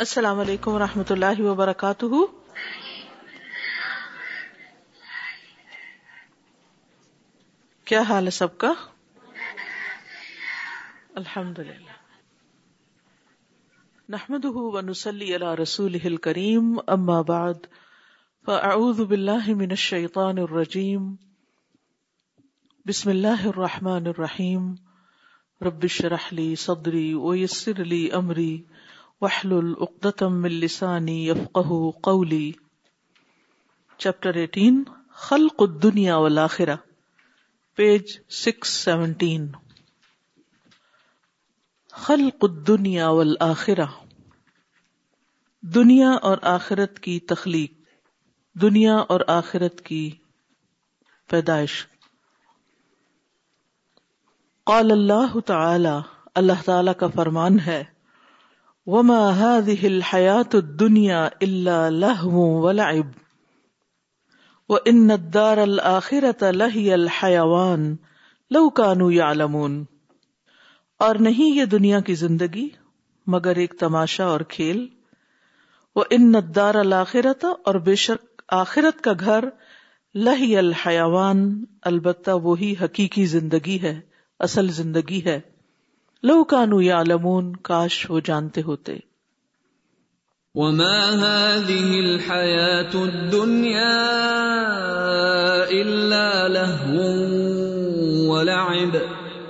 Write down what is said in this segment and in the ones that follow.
السلام علیکم و رحمۃ اللہ وبرکاتہ۔ کیا حال ہے سب کا؟ الحمد للہ نحمد ونسلی علی رسول کریم اما بعد، فاعوذ باللہ من الشیطان الرجیم۔ بسم اللہ الرحمن الرحیم۔ رب اشرح لی صدری ویسر لی امری۔ وحلل اقدتم من لسانی یفقہ قولی چیپٹر ایٹین خلق الدنیا والآخرہ پیج سکس سیونٹین خلق الدنیا والآخرہ دنیا اور آخرت کی تخلیق. دنیا اور آخرت کی پیدائش. قال اللہ تعالی اللہ تعالی کا فرمان ہے وما هذه الحياة الدنيا إلا لهو ولعب. وإن الدار الآخرة لهي الحيوان. لو كانوا يعلمون. اور نہیں یہ دنیا کی زندگی، مگر ایک تماشا اور کھیل. وہ ان الدار الآخرت اور بے شک آخرت کا گھر لہی الحیوان البتہ وہی حقیقی زندگی ہے، اصل زندگی ہے. لو کانو یا کاش وہ جانتے ہوتے۔ وما هذه الحياة الدنيا إلا لهو ولعب۔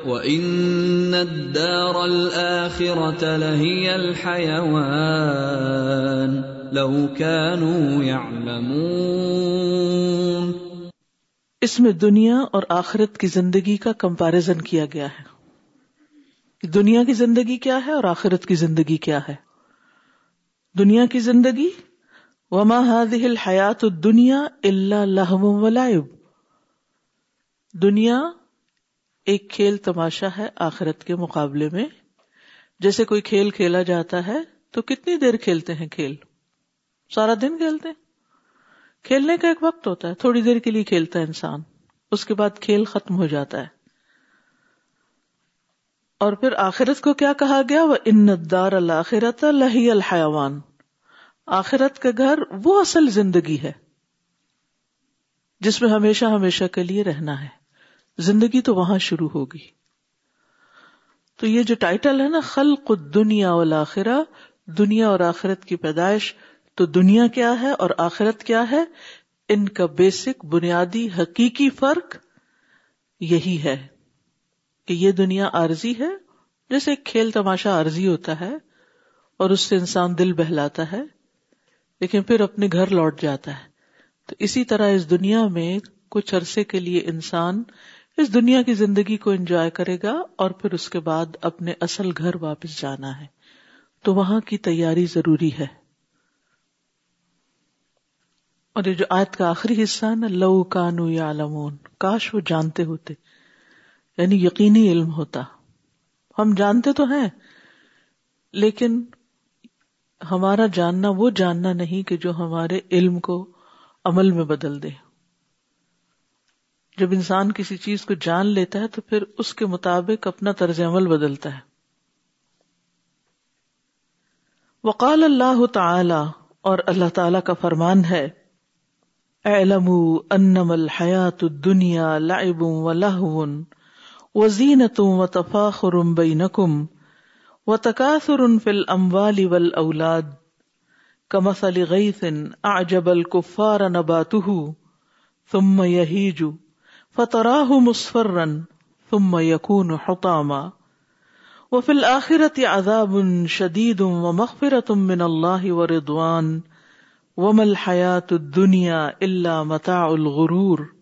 وإن الدار الآخرة لهي الحيوان۔ لو كانوا يعلمون۔ اس میں دنیا اور آخرت کی زندگی کا کمپیرزن کیا گیا ہے۔ دنیا کی زندگی کیا ہے اور آخرت کی زندگی کیا ہے؟ دنیا کی زندگی؟ وما هذه الحیات الدنیا الا لہو ولعب۔ دنیا ایک کھیل تماشا ہے آخرت کے مقابلے میں۔ جیسے کوئی کھیل کھیلا جاتا ہے، تو کتنی دیر کھیلتے ہیں کھیل؟ سارا دن کھیلتے ہیں۔ کھیلنے کا ایک وقت ہوتا ہے، تھوڑی دیر کے لیے کھیلتا ہے انسان۔ اس کے بعد کھیل ختم ہو جاتا ہے۔ اور پھر آخرت کو کیا کہا گیا؟ وہ ان دار الآخرت لہی الحیوان۔ آخرت کا گھر وہ اصل زندگی ہے جس میں ہمیشہ ہمیشہ کے لیے رہنا ہے۔ زندگی تو وہاں شروع ہوگی۔ تو یہ جو ٹائٹل ہے نا، خلق دنیا والآخرہ، دنیا اور آخرت کی پیدائش، تو دنیا کیا ہے اور آخرت کیا ہے؟ ان کا بیسک بنیادی حقیقی فرق یہی ہے۔ کہ یہ دنیا عارضی ہے، جیسے ایک کھیل تماشا عارضی ہوتا ہے اور اس سے انسان دل بہلاتا ہے، لیکن پھر اپنے گھر لوٹ جاتا ہے۔ تو اسی طرح اس دنیا میں کچھ عرصے کے لیے انسان اس دنیا کی زندگی کو انجوائے کرے گا اور پھر اس کے بعد اپنے اصل گھر واپس جانا ہے۔ تو وہاں کی تیاری ضروری ہے۔ اور یہ جو آیت کا آخری حصہ ہے نا، لو کانو یا کاش وہ جانتے ہوتے۔ یعنی یقینی علم ہوتا۔ ہم جانتے تو ہیں، لیکن ہمارا جاننا، وہ جاننا نہیں کہ جو ہمارے علم کو عمل میں بدل دے۔ جب انسان کسی چیز کو جان لیتا ہے تو پھر اس کے مطابق اپنا طرز عمل بدلتا ہے۔ وقال اللہ تعالی، اور اللہ تعالی کا فرمان ہے، اعلموا انما الحیات الدنیا لعب و لہو۔ وزینت و تفاخر بینکم و تکاثر فی الاموال والاولاد کمثل غیث اعجب الكفار نباته ثم یہیج فتراہ مصفرا ثم یکون حطاما وفي الآخرة عذاب شديد ومغفرة من الله ورضوان وما الحياة الدنيا إلا متاع الغرور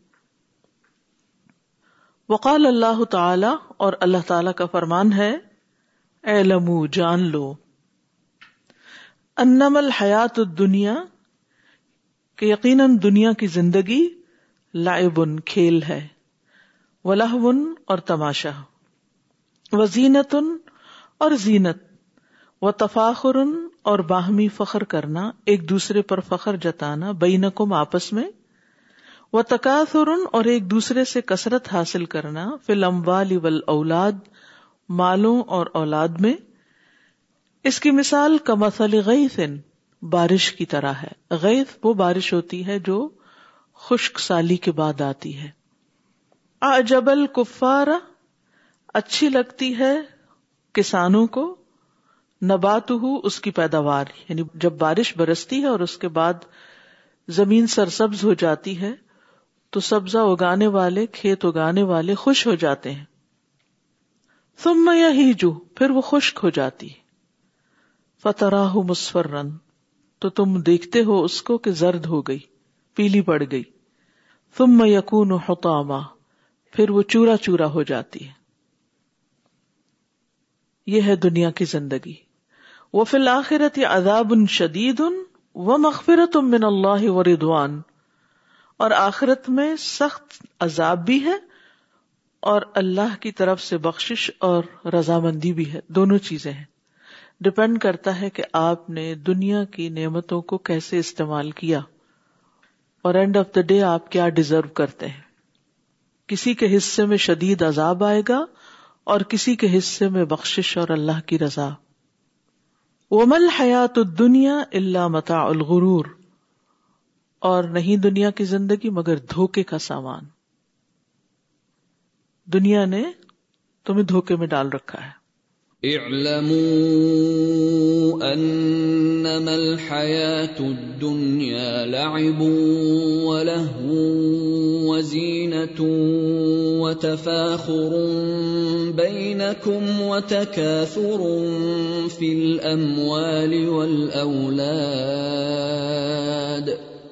وقال اللہ تعالی اور اللہ تعالی کا فرمان ہے، اے لمو، جان لو۔ انم الحیات دنیا کہ یقیناً دنیا کی زندگی لائبن کھیل ہے ولہون اور تماشا۔ و زینتن اور زینت و تفاخر اور باہمی فخر کرنا، ایک دوسرے پر فخر جتانا بینکم آپس میں۔ وہ تقاثر اور ایک دوسرے سے کثرت حاصل کرنا فلم والی اولاد مالوں اور اولاد میں۔ اس کی مثال کمسل غیث بارش کی طرح ہے۔ غیث وہ بارش ہوتی ہے جو خشک سالی کے بعد آتی ہے۔ اجبل کفارا اچھی لگتی ہے کسانوں کو نبات ہو اس کی پیداوار۔ یعنی جب بارش برستی ہے اور اس کے بعد زمین سرسبز ہو جاتی ہے تو سبزہ اگانے والے، کھیت اگانے والے خوش ہو جاتے ہیں۔ تم میں یا پھر وہ خشک ہو جاتی۔ فتراہ مسفر رن تو تم دیکھتے ہو اس کو کہ زرد ہو گئی، پیلی پڑ گئی۔ تم میں یقون حتاما پھر وہ چورا چورا ہو جاتی ہے۔ یہ ہے دنیا کی زندگی۔ وہ فی الآخرت عذاب شدید و مغفرت من اللہ و ردوان اور آخرت میں سخت عذاب بھی ہے اور اللہ کی طرف سے بخشش اور رضامندی بھی ہے۔ دونوں چیزیں ہیں۔ ڈپینڈ کرتا ہے کہ آپ نے دنیا کی نعمتوں کو کیسے استعمال کیا۔ اور اینڈ آف دا ڈے آپ کیا ڈیزرو کرتے ہیں۔ کسی کے حصے میں شدید عذاب آئے گا اور کسی کے حصے میں بخشش اور اللہ کی رضا۔ وہ مل حیات دنیا اللہ متا الغرور اور نہیں دنیا کی زندگی مگر دھوکے کا سامان۔ دنیا نے تمہیں دھوکے میں ڈال رکھا ہے۔ اعلموا انما الحياه الدنيا لعب ولهو وزينه وتفاخر بينكم وتكاثر في الاموال والاولاد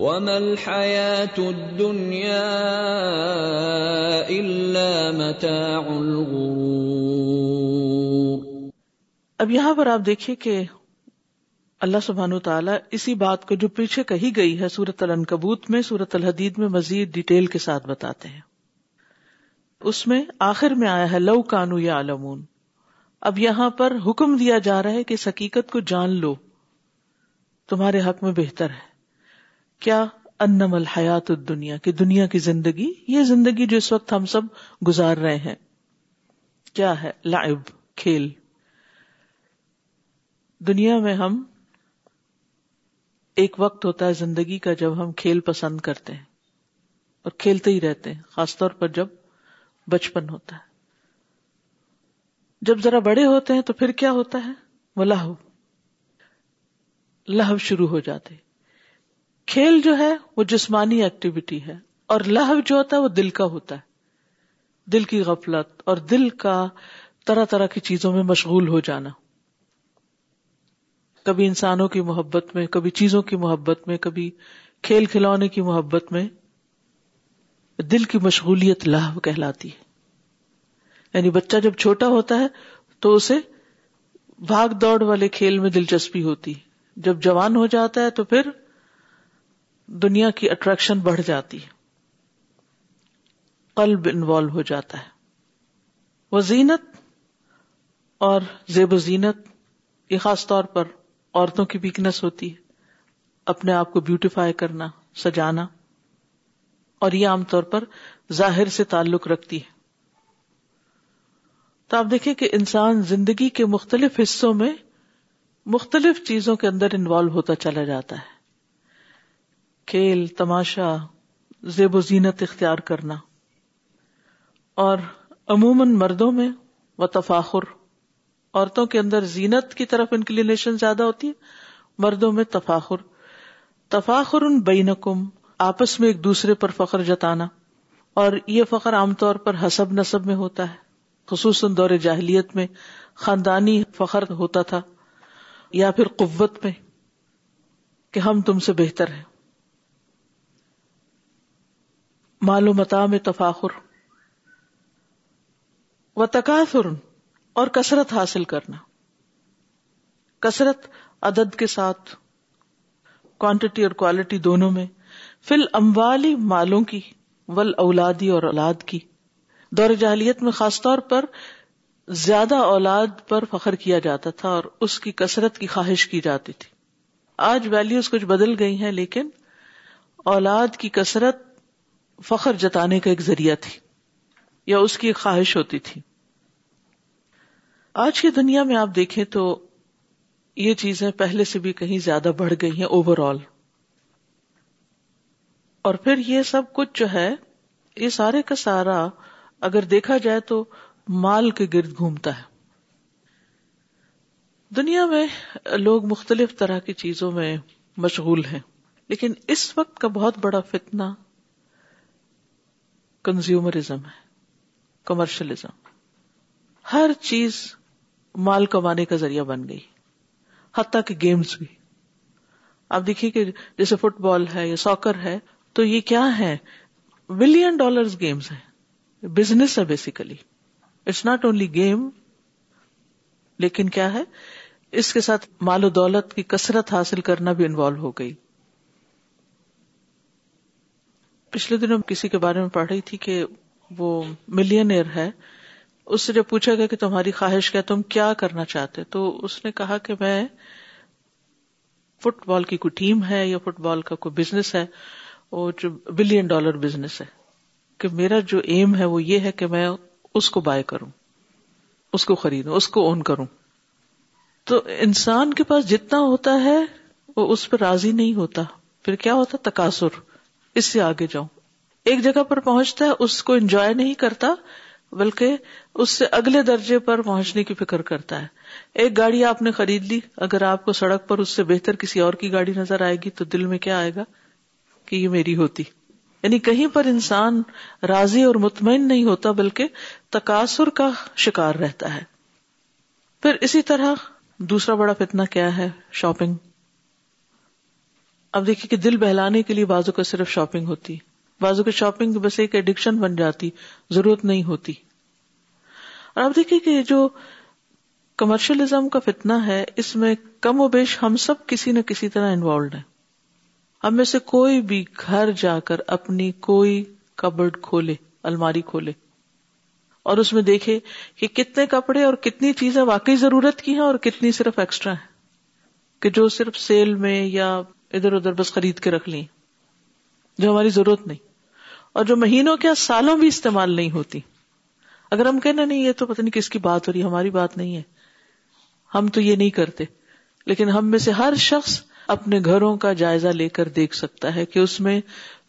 الحياة الدنيا إلا متاع الغرور اب یہاں پر آپ دیکھیے کہ اللہ سبحان تعالیٰ اسی بات کو جو پیچھے کہی گئی ہے سورت العنکبوت میں سورت الحدید میں مزید ڈیٹیل کے ساتھ بتاتے ہیں۔ اس میں آخر میں آیا ہے، لو کانو یا علمون اب یہاں پر حکم دیا جا رہا ہے کہ اس حقیقت کو جان لو۔ تمہارے حق میں بہتر ہے۔ کیا انم الحیات دنیا کی دنیا کی زندگی، یہ زندگی جو اس وقت ہم سب گزار رہے ہیں۔ کیا ہے؟ لائب کھیل۔ دنیا میں ہم ایک وقت ہوتا ہے زندگی کا جب ہم کھیل پسند کرتے ہیں اور کھیلتے ہی رہتے ہیں، خاص طور پر جب بچپن ہوتا ہے۔ جب ذرا بڑے ہوتے ہیں تو پھر کیا ہوتا ہے؟ وہ لہو۔ لہو شروع ہو جاتے کھیل جو ہے وہ جسمانی ایکٹیویٹی ہے اور لہو جو ہوتا ہے وہ دل کا ہوتا ہے۔ دل کی غفلت اور دل کا طرح طرح کی چیزوں میں مشغول ہو جانا۔ کبھی انسانوں کی محبت میں، کبھی چیزوں کی محبت میں، کبھی کھیل کھلونے کی محبت میں دل کی مشغولیت لہو کہلاتی ہے۔ یعنی بچہ جب چھوٹا ہوتا ہے تو اسے بھاگ دوڑ والے کھیل میں دلچسپی ہوتی جب جوان ہو جاتا ہے تو پھر دنیا کی اٹریکشن بڑھ جاتی ہے۔ قلب انوالو ہو جاتا ہے۔ وہ زینت اور زیب و زینت، یہ خاص طور پر عورتوں کی ویکنیس ہوتی ہے۔ اپنے آپ کو بیوٹیفائی کرنا، سجانا۔ اور یہ عام طور پر ظاہر سے تعلق رکھتی ہے۔ تو آپ دیکھیں کہ انسان زندگی کے مختلف حصوں میں مختلف چیزوں کے اندر انوالو ہوتا چلا جاتا ہے۔ کھیل، تماشا، زیب و زینت اختیار کرنا۔ اور عموماً مردوں میں و تفاخر۔ عورتوں کے اندر زینت کی طرف انکلینیشن زیادہ ہوتی ہے، مردوں میں تفاخر۔ تفاخر ان بینکم، آپس میں ایک دوسرے پر فخر جتانا۔ اور یہ فخر عام طور پر حسب نصب میں ہوتا ہے۔ خصوصاً دور جاہلیت میں خاندانی فخر ہوتا تھا یا پھر قوت میں کہ ہم تم سے بہتر ہیں۔ مال و متا میں تفاخر و تقاثر اور کثرت حاصل کرنا۔ کثرت عدد کے ساتھ کوانٹٹی اور کوالٹی دونوں میں فل اموالی مالوں کی ول اولادی اور اولاد کی۔ دور جاہلیت میں خاص طور پر زیادہ اولاد پر فخر کیا جاتا تھا اور اس کی کثرت کی خواہش کی جاتی تھی۔ آج ویلیوز کچھ بدل گئی ہیں، لیکن اولاد کی کثرت فخر جتانے کا ایک ذریعہ تھی، یا اس کی ایک خواہش ہوتی تھی۔ آج کی دنیا میں آپ دیکھیں تو یہ چیزیں پہلے سے بھی کہیں زیادہ بڑھ گئی ہیں اوور آل اور پھر یہ سب کچھ جو ہے، یہ سارے کا سارا اگر دیکھا جائے تو مال کے گرد گھومتا ہے۔ دنیا میں لوگ مختلف طرح کی چیزوں میں مشغول ہیں، لیکن اس وقت کا بہت بڑا فتنہ کنزیومرزم ہے کمرشلزم ہر چیز مال کمانے کا ذریعہ بن گئی، حتیٰ کہ گیمز بھی. آپ دیکھیے کہ جیسے فٹ بال ہے یا ساکر ہے، تو یہ کیا ہے؟ بلین ڈالر گیمز ہیں. بزنس ہے basically it's not only game لیکن کیا ہے؟ اس کے ساتھ مال و دولت کی کثرت حاصل کرنا بھی انوالو ہو گئی. پچھلے دنوں کسی کے بارے میں پڑھ رہی تھی کہ وہ ملین ایئر ہے۔ اس سے جب پوچھا گیا کہ تمہاری خواہش کیا، تم کیا کرنا چاہتے؟ تو اس نے کہا کہ میں فٹ بال کی کوئی ٹیم ہے یا فٹ بال کا کوئی بزنس ہے وہ جو بلین ڈالر بزنس ہے۔ کہ میرا جو ایم ہے وہ یہ ہے کہ میں اس کو بائی کروں، اس کو خریدوں، اس کو اون کروں۔ تو انسان کے پاس جتنا ہوتا ہے وہ اس پہ راضی نہیں ہوتا۔ پھر کیا ہوتا؟ تقاصر اس سے آگے جاؤں۔ ایک جگہ پر پہنچتا ہے، اس کو انجوائے نہیں کرتا، بلکہ اس سے اگلے درجے پر پہنچنے کی فکر کرتا ہے۔ ایک گاڑی آپ نے خرید لی، اگر آپ کو سڑک پر اس سے بہتر کسی اور کی گاڑی نظر آئے گی تو دل میں کیا آئے گا؟ کہ یہ میری ہوتی۔ یعنی کہیں پر انسان راضی اور مطمئن نہیں ہوتا، بلکہ تقاصر کا شکار رہتا ہے۔ پھر اسی طرح دوسرا بڑا فتنا کیا ہے؟ شاپنگ۔ اب دیکھیے کہ دل بہلانے کے لیے بازو کا صرف شاپنگ ہوتی۔ بازو کی شاپنگ بس ایک ایڈکشن بن جاتی، ضرورت نہیں ہوتی۔ اور اب دیکھیے کہ جو کمرشلزم کا فتنا ہے، اس میں کم و بیش ہم سب کسی نہ کسی طرح انوالوڈ ہیں۔ ہم میں سے کوئی بھی گھر جا کر اپنی کوئی کبڈ کھولے، الماری کھولے۔ اور اس میں دیکھے کہ کتنے کپڑے اور کتنی چیزیں واقعی ضرورت کی ہیں اور کتنی صرف ایکسٹرا ہیں۔ کہ جو صرف سیل میں یا ادھر ادھر بس خرید کے رکھ لی جو ہماری ضرورت نہیں۔ اور جو مہینوں کیا سالوں بھی استعمال نہیں ہوتی۔ اگر ہم کہنا نہیں، یہ تو پتہ نہیں کس کی بات ہو رہی ہماری بات نہیں ہے۔ ہم تو یہ نہیں کرتے، لیکن ہم میں سے ہر شخص اپنے گھروں کا جائزہ لے کر دیکھ سکتا ہے کہ اس میں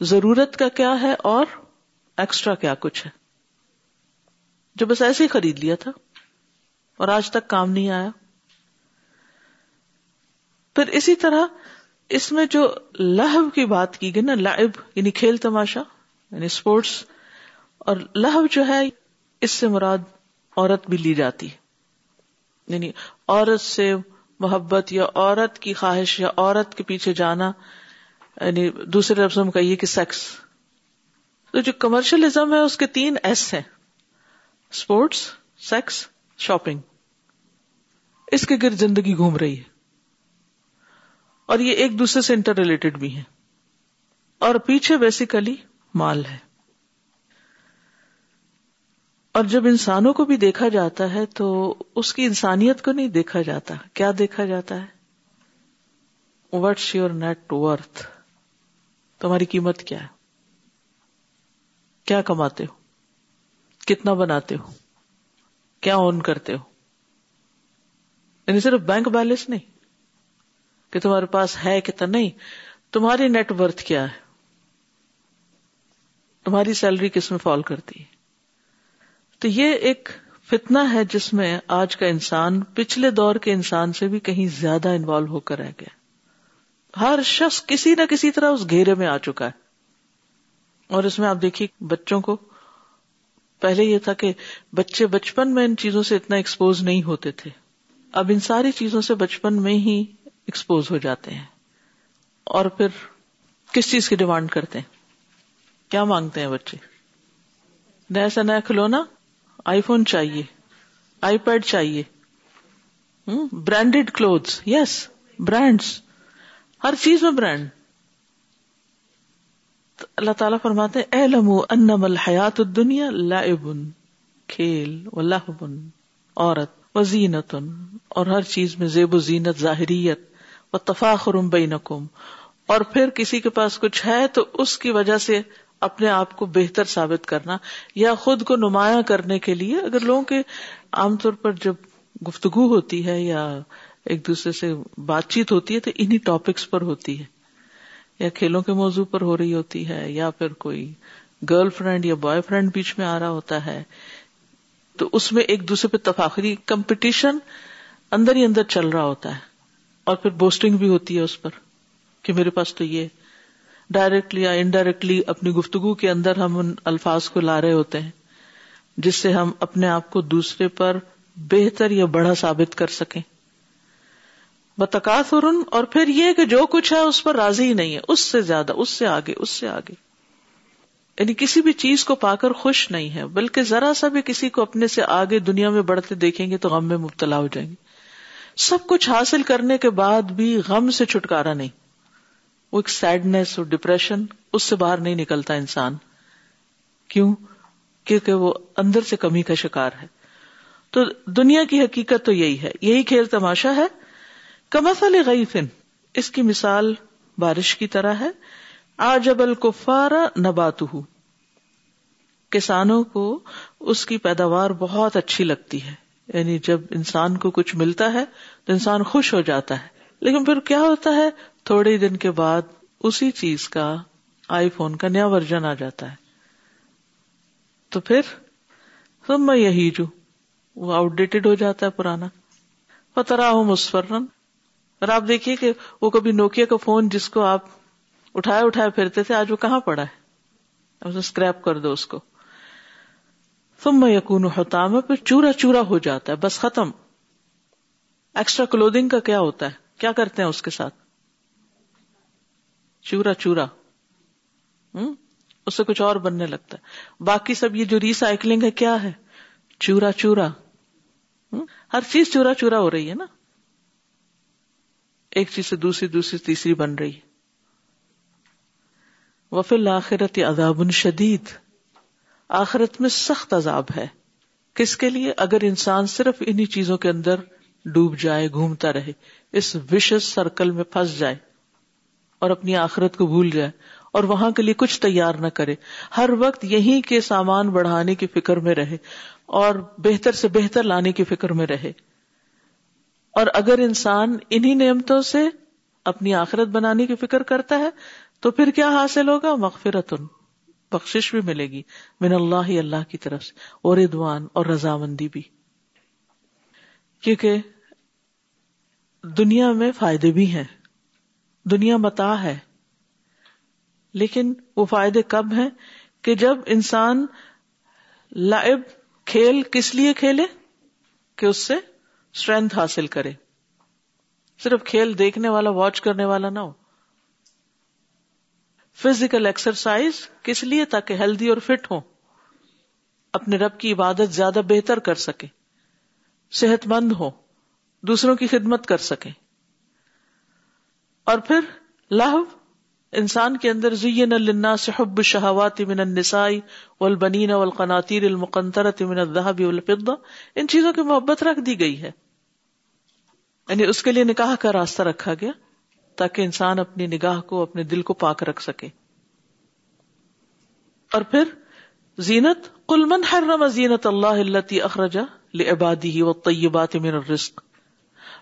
ضرورت کا کیا ہے اور ایکسٹرا کیا کچھ ہے۔ جو بس ایسے ہی خرید لیا تھا، اور آج تک کام نہیں آیا۔ پھر اسی طرح اس میں جو لہو کی بات کی گئی نا لائب یعنی کھیل تماشا یعنی اسپورٹس اور لہو جو ہے، اس سے مراد عورت بھی لی جاتی یعنی عورت سے محبت یا عورت کی خواہش یا عورت کے پیچھے جانا یعنی دوسرے لفظوں کا یہ کہ سیکس تو جو کمرشلزم ہے، اس کے تین ایس ہیں۔ اسپورٹس سیکس شاپنگ اس کے گرد زندگی گھوم رہی ہے۔ اور یہ ایک دوسرے سے انٹر ریلیٹڈ بھی ہیں۔ اور پیچھے بیسیکلی مال ہے۔ اور جب انسانوں کو بھی دیکھا جاتا ہے تو اس کی انسانیت کو نہیں دیکھا جاتا۔ کیا دیکھا جاتا ہے؟ وٹس یور نیٹ ورتھ تمہاری قیمت کیا ہے؟ کیا کماتے ہو؟ کتنا بناتے ہو؟ کیا اون کرتے ہو؟ یعنی صرف بینک بیلنس نہیں۔ کہ تمہارے پاس ہے کتنا نہیں، تمہاری نیٹ ورتھ کیا ہے؟ تمہاری سیلری کس میں فال کرتی ہے؟ تو یہ ایک فتنا ہے جس میں آج کا انسان، پچھلے دور کے انسان سے بھی کہیں زیادہ انوالو ہو کر رہ گیا۔ ہر شخص کسی نہ کسی طرح اس گھیرے میں آ چکا ہے۔ اور اس میں آپ دیکھیے بچوں کو، پہلے یہ تھا کہ بچے بچپن میں ان چیزوں سے اتنا ایکسپوز نہیں ہوتے تھے۔ اب ان ساری چیزوں سے بچپن میں ہی ایکسپوز ہو جاتے ہیں اور پھر کس چیز کی ڈیمانڈ کرتے ہیں؟ کیا مانگتے ہیں بچے؟ نیا سا نیا کھلونا؟ آئی فون چاہیے آئی پیڈ چاہیے برانڈیڈ کلوتھ یس برانڈس ہر چیز میں برانڈ اللہ تعالیٰ فرماتے اے لمو انم الحیات دنیا لائبن کھیل و لہبن عورت و زینت اور ہر چیز میں زیب و زینت، ظاہریت۔ و تفاخر بینکم اور پھر کسی کے پاس کچھ ہے تو اس کی وجہ سے اپنے آپ کو بہتر ثابت کرنا یا خود کو نمایاں کرنے کے لیے اگر لوگوں کے عام طور پر جب گفتگو ہوتی ہے یا ایک دوسرے سے بات چیت ہوتی ہے تو انہیں ٹاپکس پر ہوتی ہے۔ یا کھیلوں کے موضوع پر ہو رہی ہوتی ہے یا پھر کوئی گرل فرینڈ یا بوائے فرینڈ بیچ میں آ رہا ہوتا ہے تو اس میں ایک دوسرے پہ تفاخری کمپٹیشن اندر ہی اندر چل رہا ہوتا ہے۔ اور پھر بوسٹنگ بھی ہوتی ہے اس پر کہ میرے پاس تو یہ ڈائریکٹلی یا انڈائریکٹلی اپنی گفتگو کے اندر ہم ان الفاظ کو لا رہے ہوتے ہیں جس سے ہم اپنے آپ کو دوسرے پر بہتر یا بڑا ثابت کر سکیں۔ بتکاثر اور پھر یہ کہ جو کچھ ہے اس پر راضی ہی نہیں ہے۔ اس سے زیادہ، اس سے آگے، اس سے آگے۔ یعنی کسی بھی چیز کو پا کر خوش نہیں ہے، بلکہ ذرا سا بھی کسی کو اپنے سے آگے دنیا میں بڑھتے دیکھیں گے تو غم میں مبتلا ہو جائیں گے۔ سب کچھ حاصل کرنے کے بعد بھی غم سے چھٹکارا نہیں۔ وہ ایک سیڈنیس اور ڈپریشن اس سے باہر نہیں نکلتا انسان۔ کیوں؟ کیونکہ وہ اندر سے کمی کا شکار ہے۔ تو دنیا کی حقیقت تو یہی ہے۔ یہی کھیل تماشا ہے۔ کمسل غیفن اس کی مثال بارش کی طرح ہے۔ آجب الکفارا نبات کسانوں کو اس کی پیداوار بہت اچھی لگتی ہے۔ یعنی جب انسان کو کچھ ملتا ہے تو انسان خوش ہو جاتا ہے۔ لیکن پھر کیا ہوتا ہے؟ تھوڑے دن کے بعد اسی چیز کا آئی فون کا نیا ورژن آ جاتا ہے۔ تو پھر سب میں یہی جو وہ آؤٹ ڈیٹڈ ہو جاتا ہے پرانا۔ پترا ہوں مسفرن اور آپ دیکھیے کہ وہ کبھی نوکیا کا فون جس کو آپ اٹھائے اٹھائے پھرتے تھے، آج وہ کہاں پڑا ہے؟ اسکریپ کر دو اس کو۔ تم میں یقون ہوتا پھر چورا چورا ہو جاتا ہے، بس ختم۔ ایکسٹرا کلودنگ کا کیا ہوتا ہے؟ کیا کرتے ہیں اس کے ساتھ؟ چورا چورا۔ ہوں اس سے کچھ اور بننے لگتا ہے۔ باقی سب یہ جو ریسائکلنگ ہے، کیا ہے؟ چورا چورا۔ ہر چیز چورا چورا ہو رہی ہے نا۔ ایک چیز سے دوسری دوسری، تیسری بن رہی۔ ہے وفل آخرت عذاب شدید آخرت میں سخت عذاب ہے۔ کس کے لیے؟ اگر انسان صرف انہی چیزوں کے اندر ڈوب جائے، گھومتا رہے، اس وشس سرکل میں پھنس جائے اور اپنی آخرت کو بھول جائے اور وہاں کے لیے کچھ تیار نہ کرے، ہر وقت یہی کے سامان بڑھانے کی فکر میں رہے اور بہتر سے بہتر لانے کی فکر میں رہے۔ اور اگر انسان انہی نعمتوں سے اپنی آخرت بنانے کی فکر کرتا ہے، تو پھر کیا حاصل ہوگا؟ مغفرت بخش بھی ملے گی من اللہ ہی اللہ کی طرف سے، اور ادوان اور رضامندی بھی۔ کیونکہ دنیا میں فائدے بھی ہیں، دنیا متا ہے، لیکن وہ فائدے کب ہیں کہ جب انسان لائب کھیل کس لیے کھیلے؟ کہ اس سے اسٹرینتھ حاصل کرے۔ صرف کھیل دیکھنے والا واچ کرنے والا نہ ہو۔ فزیکل ایکسرسائز کس لیے تاکہ ہیلدی اور فٹ ہو اپنے رب کی عبادت زیادہ بہتر کر سکے صحت مند ہو دوسروں کی خدمت کر سکے اور پھر لاہو انسان کے اندر زین للناس حب الشہوات من النساء والبنین والقناطیر المقنطرة من الذهب والفضة، ان چیزوں کی محبت رکھ دی گئی ہے۔ یعنی اس کے لیے نکاح کا راستہ رکھا گیا۔ تاکہ انسان اپنی نگاہ کو، اپنے دل کو پاک رکھ سکے۔ اور پھر، زینت، قل من حرم زینت اللہ التي اخرج لعباده والطیبات من الرزق۔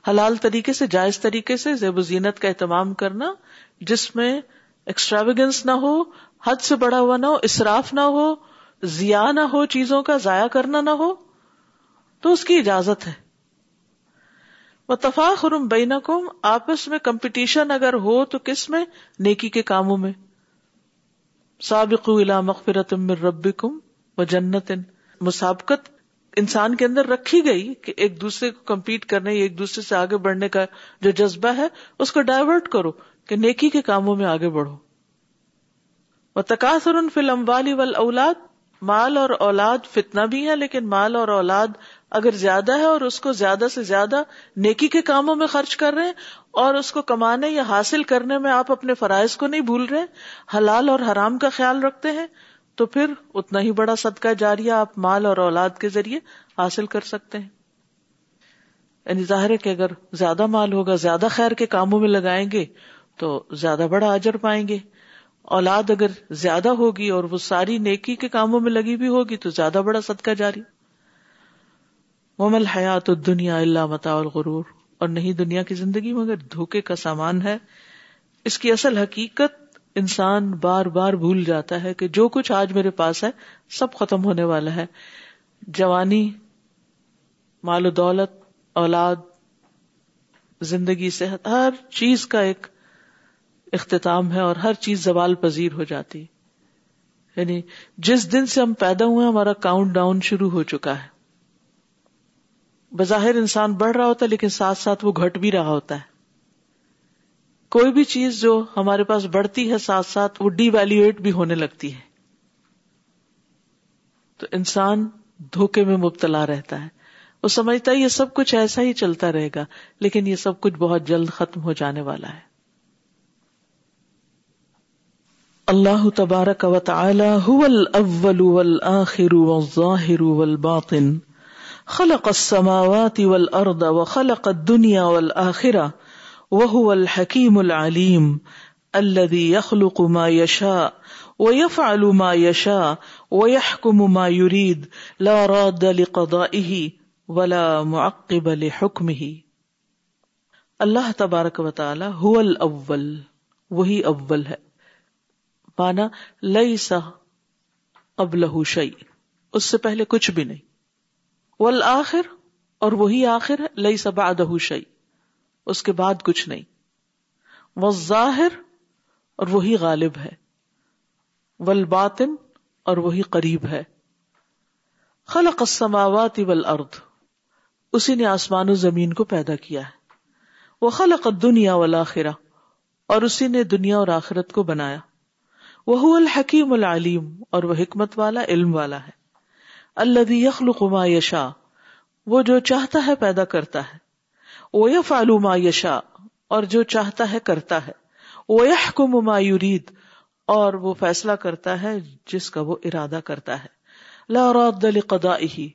حلال طریقے سے، جائز طریقے سے زیب و زینت کا اہتمام کرنا، جس میں ایکسٹراویگنس نہ ہو، حد سے بڑا ہوا نہ ہو، اسراف نہ ہو ضیا نہ ہو چیزوں کا، ضائع کرنا نہ ہو، تو اس کی اجازت ہے۔ وہ تفاخرم بین آپس میں کمپٹیشن اگر ہو تو کس میں؟ نیکی کے کاموں میں۔ سابق مغفرت من ربکم و جنت۔ مسابقت انسان کے اندر رکھی گئی کہ ایک دوسرے کو کمپیٹ کرنے، ایک دوسرے سے آگے بڑھنے کا جو جذبہ ہے، اس کو ڈائیورٹ کرو کہ نیکی کے کاموں میں آگے بڑھو۔ وہ تقاصر فل اموالی ول اولاد مال اور اولاد فتنہ بھی ہے لیکن مال اور اولاد اگر زیادہ ہے اور اس کو زیادہ سے زیادہ نیکی کے کاموں میں خرچ کر رہے ہیں اور اس کو کمانے یا حاصل کرنے میں آپ اپنے فرائض کو نہیں بھول رہے حلال اور حرام کا خیال رکھتے ہیں، تو پھر اتنا ہی بڑا صدقہ جاریہ آپ مال اور اولاد کے ذریعے حاصل کر سکتے ہیں۔ یعنی ظاہر ہے کہ اگر زیادہ مال ہوگا، زیادہ خیر کے کاموں میں لگائیں گے، تو زیادہ بڑا اجر پائیں گے۔ اولاد اگر زیادہ ہوگی اور وہ ساری نیکی کے کاموں میں لگی بھی ہوگی، تو زیادہ بڑا صدقہ جاری ممل حیات دنیا اللہ متا الغرور اور نہیں دنیا کی زندگی مگر دھوکے کا سامان ہے۔ اس کی اصل حقیقت انسان بار بار بھول جاتا ہے کہ جو کچھ آج میرے پاس ہے، سب ختم ہونے والا ہے۔ جوانی، مال و دولت، اولاد، زندگی، صحت، ہر چیز کا ایک اختتام ہے اور ہر چیز زوال پذیر ہو جاتی۔ یعنی جس دن سے ہم پیدا ہوئے، ہمارا کاؤنٹ ڈاؤن شروع ہو چکا ہے۔ بظاہر انسان بڑھ رہا ہوتا ہے، لیکن ساتھ ساتھ وہ گھٹ بھی رہا ہوتا ہے۔ کوئی بھی چیز جو ہمارے پاس بڑھتی ہے، ساتھ ساتھ وہ ڈی ویلویٹ بھی ہونے لگتی ہے۔ تو انسان دھوکے میں مبتلا رہتا ہے۔ وہ سمجھتا ہے، یہ سب کچھ ایسا ہی چلتا رہے گا، لیکن یہ سب کچھ بہت جلد ختم ہو جانے والا ہے۔ اللہ تبارک و تعالی هو الاول والآخر والظاہر والباطن۔ خلق السماوات والارض وخلق الدنيا والآخرة وهو الحكيم العليم الذي يخلق ما يشاء ويفعل ما يشاء ويحكم ما يريد لا راد لقضائه ولا معقب لحکمه اللہ تبارک و تعالی هو الاول وہی اول ہے۔ مانا لئی سا قبل اس سے پہلے کچھ بھی نہیں۔ والآخر، اور وہی آخر لئی سا بعدہ شعی اس کے بعد کچھ نہیں۔ والظاہر، اور وہی غالب ہے۔ والباطن، اور وہی قریب ہے۔ خلق السماوات والارض۔ اسی نے آسمان و زمین کو پیدا کیا ہے۔ وہ خلق دنیا والا اور اسی نے دنیا اور آخرت کو بنایا۔ وہ الحکیم العلیم، اور وہ حکمت والا، علم والا ہے۔ اللہ یخلق ما یشا وہ جو چاہتا ہے پیدا کرتا ہے۔ وہ فالو ما یشا اور جو چاہتا ہے کرتا ہے۔ وہ یحکم ما یرید اور وہ فیصلہ کرتا ہے جس کا وہ ارادہ کرتا ہے۔ لا راد لقضائه،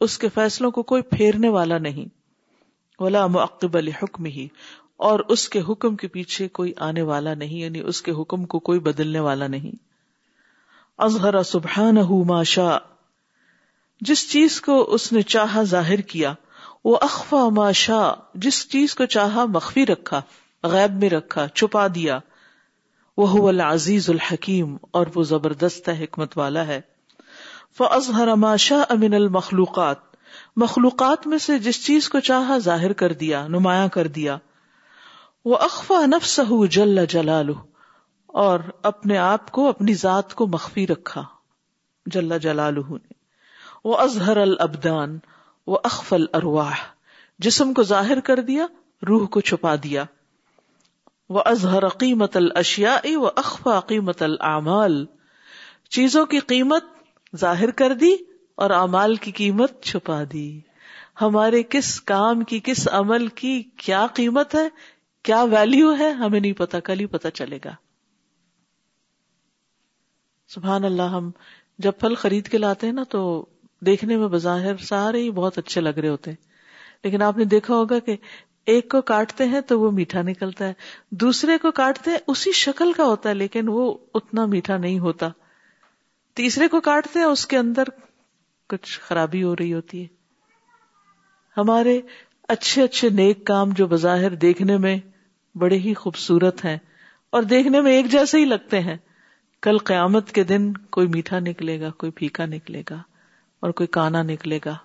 اس کے فیصلوں کو کوئی پھیرنے والا نہیں۔ ولا معقب حکم ہی اور اس کے حکم کے پیچھے کوئی آنے والا نہیں یعنی اس کے حکم کو کوئی بدلنے والا نہیں۔ اظہر سبحان ما شاء جس چیز کو اس نے چاہا ظاہر کیا، وہ اخفا ما شاء، جس چیز کو چاہا مخفی رکھا، غیب میں رکھا، چھپا دیا۔ وہ العزیز الحکیم، اور وہ زبردست حکمت والا ہے۔ فظہر ماشا امن المخلوقات، مخلوقات میں سے جس چیز کو چاہا ظاہر کر دیا، نمایاں کر دیا۔ وہ اخفا نفس جل جلال اور اپنے آپ کو، اپنی ذات کو مخفی رکھا۔ جل جلال نے۔ وہ اظہر الابدان وہ اخف الارواح جسم کو ظاہر کر دیا، روح کو چھپا دیا۔ وہ اظہر قیمت الاشیاء و اخفا قیمت العمال چیزوں کی قیمت ظاہر کر دی اور امال کی قیمت چھپا دی۔ ہمارے کس کام کی، کس عمل کی کیا قیمت ہے، کیا ویلو ہے، ہمیں نہیں پتا، کل ہی پتا چلے گا۔ سبحان اللہ، ہم جب پھل خرید کے لاتے ہیں نا تو دیکھنے میں بظاہر سارے ہی بہت اچھے لگ رہے ہوتے ہیں۔ لیکن آپ نے دیکھا ہوگا کہ ایک کو کاٹتے ہیں تو وہ میٹھا نکلتا ہے۔ دوسرے کو کاٹتے ہیں اسی شکل کا ہوتا ہے، لیکن وہ اتنا میٹھا نہیں ہوتا۔ تیسرے کو کاٹتے ہیں، اس کے اندر کچھ خرابی ہو رہی ہوتی ہے۔ ہمارے اچھے اچھے نیک کام جو بظاہر دیکھنے میں بڑے ہی خوبصورت ہیں اور دیکھنے میں ایک جیسے ہی لگتے ہیں۔ کل قیامت کے دن کوئی میٹھا نکلے گا، کوئی پھیکا نکلے گا۔ اور کوئی کانا نکلے گا۔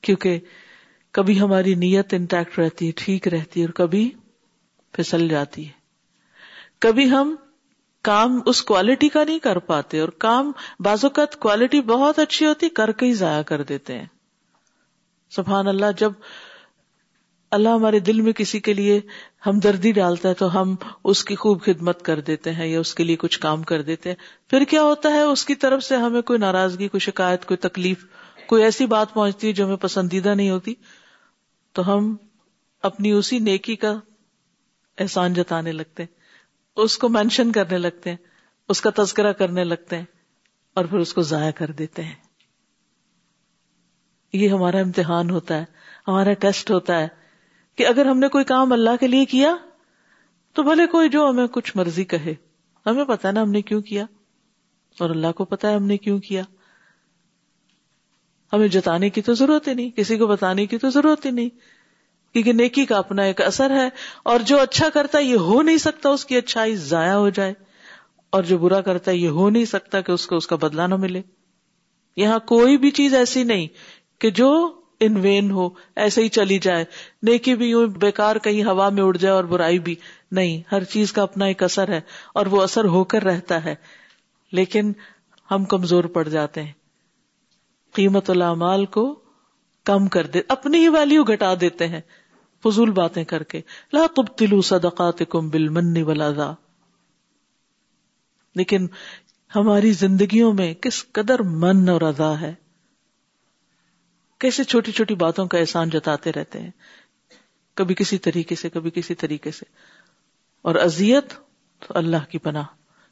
کیونکہ کبھی ہماری نیت انٹیکٹ رہتی ہے، ٹھیک رہتی ہے اور کبھی پھسل جاتی ہے۔ کبھی ہم کام اس کوالٹی کا نہیں کر پاتے اور کام بعض اوقات کوالٹی بہت اچھی ہوتی، کر کے ہی ضائع کر دیتے ہیں۔ سبحان اللہ، جب اللہ ہمارے دل میں کسی کے لیے ہمدردی ڈالتا ہے تو ہم اس کی خوب خدمت کر دیتے ہیں یا اس کے لیے کچھ کام کر دیتے ہیں۔ پھر کیا ہوتا ہے؟ اس کی طرف سے ہمیں کوئی ناراضگی، کوئی شکایت، کوئی تکلیف، کوئی ایسی بات پہنچتی ہے جو ہمیں پسندیدہ نہیں ہوتی۔ تو ہم اپنی اسی نیکی کا احسان جتانے لگتے ہیں۔ اس کو مینشن کرنے لگتے ہیں، اس کا تذکرہ کرنے لگتے ہیں اور پھر اس کو ضائع کر دیتے ہیں۔ یہ ہمارا امتحان ہوتا ہے، ہمارا ٹیسٹ ہوتا ہے۔ کہ اگر ہم نے کوئی کام اللہ کے لیے کیا تو بھلے کوئی جو ہمیں کچھ مرضی کہے۔ ہمیں پتا نا ہم نے کیوں کیا۔ اور اللہ کو پتا ہے ہم نے کیوں کیا۔ ہمیں جتانے کی تو ضرورت ہی نہیں، کسی کو بتانے کی تو ضرورت ہی نہیں۔ کیونکہ نیکی کا اپنا ایک اثر ہے، اور جو اچھا کرتا ہے یہ ہو نہیں سکتا اس کی اچھائی ضائع ہو جائے، اور جو برا کرتا ہے یہ ہو نہیں سکتا کہ اس کو اس کا بدلا نہ ملے۔ یہاں کوئی بھی چیز ایسی نہیں کہ جو ان وین ہو، ایسے ہی چلی جائے۔ نیکی بھی یوں بیکار کہیں ہوا میں اڑ جائے اور برائی بھی۔ نہیں، ہر چیز کا اپنا ایک اثر ہے اور وہ اثر ہو کر رہتا ہے۔ لیکن ہم کمزور پڑ جاتے ہیں۔ قیمت العمال کو کم کر دے، اپنی ہی ویلو گھٹا دیتے ہیں۔ فضول باتیں کر کے۔ لا تبتلوا صدقاتکم بالمن والاذا لیکن ہماری زندگیوں میں کس قدر من اور ادا ہے؟ کیسے چھوٹی چھوٹی باتوں کا احسان جتاتے رہتے ہیں؟ کبھی کسی طریقے سے، کبھی کسی طریقے سے۔ اور ازیت تو اللہ کی پناہ۔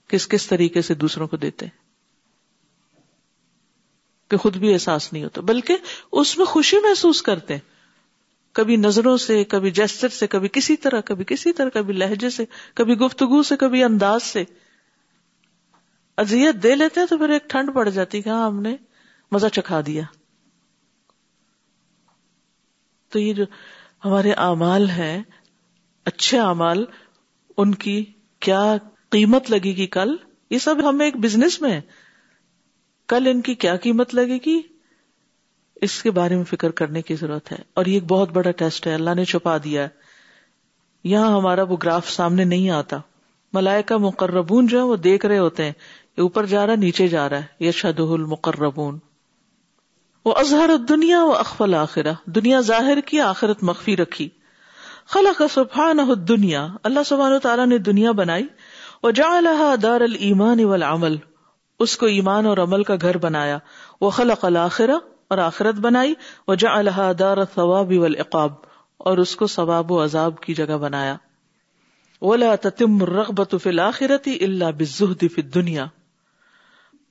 کس کس طریقے سے دوسروں کو دیتے ہیں؟ کہ خود بھی احساس نہیں ہوتا۔ بلکہ اس میں خوشی محسوس کرتے ہیں۔ کبھی نظروں سے، کبھی جسر سے، کبھی کسی طرح، کبھی کسی طرح، کبھی لہجے سے، کبھی گفتگو سے، کبھی انداز سے۔ ازیت دے لیتے ہیں تو پھر ایک ٹھنڈ پڑ جاتی کہ ہاں ہم نے مزہ چکھا دیا۔ تو یہ جو ہمارے اعمال ہیں، اچھے اعمال، ان کی کیا قیمت لگے گی کل؟ یہ سب ہمیں ایک بزنس میں کل ان کی کیا قیمت لگے گی؟ اس کے بارے میں فکر کرنے کی ضرورت ہے۔ اور یہ ایک بہت بڑا ٹیسٹ ہے۔ اللہ نے چھپا دیا ہے۔ یہاں ہمارا وہ گراف سامنے نہیں آتا۔ ملائکہ مقربون جو ہے وہ دیکھ رہے ہوتے ہیں۔ اوپر جا رہا نیچے جا رہا ہے۔ یہ شد المقربون۔ وہ اظہر دنیا و اخفل آخرہ دنیا ظاہر کی، آخرت مخفی رکھی۔ خلق سبحان دنیا اللہ سبحان تعالیٰ نے دنیا بنائی۔ وہ جا دار المان والعمل، اس کو ایمان اور عمل کا گھر بنایا۔ وہ خلق الآخرہ اور آخرت بنائی۔ وہ جا دار ثواب والعقاب، اور اس کو ثواب و عذاب کی جگہ بنایا۔ ولا تتم الرغبت فی الا بالزہد فی الدنیا۔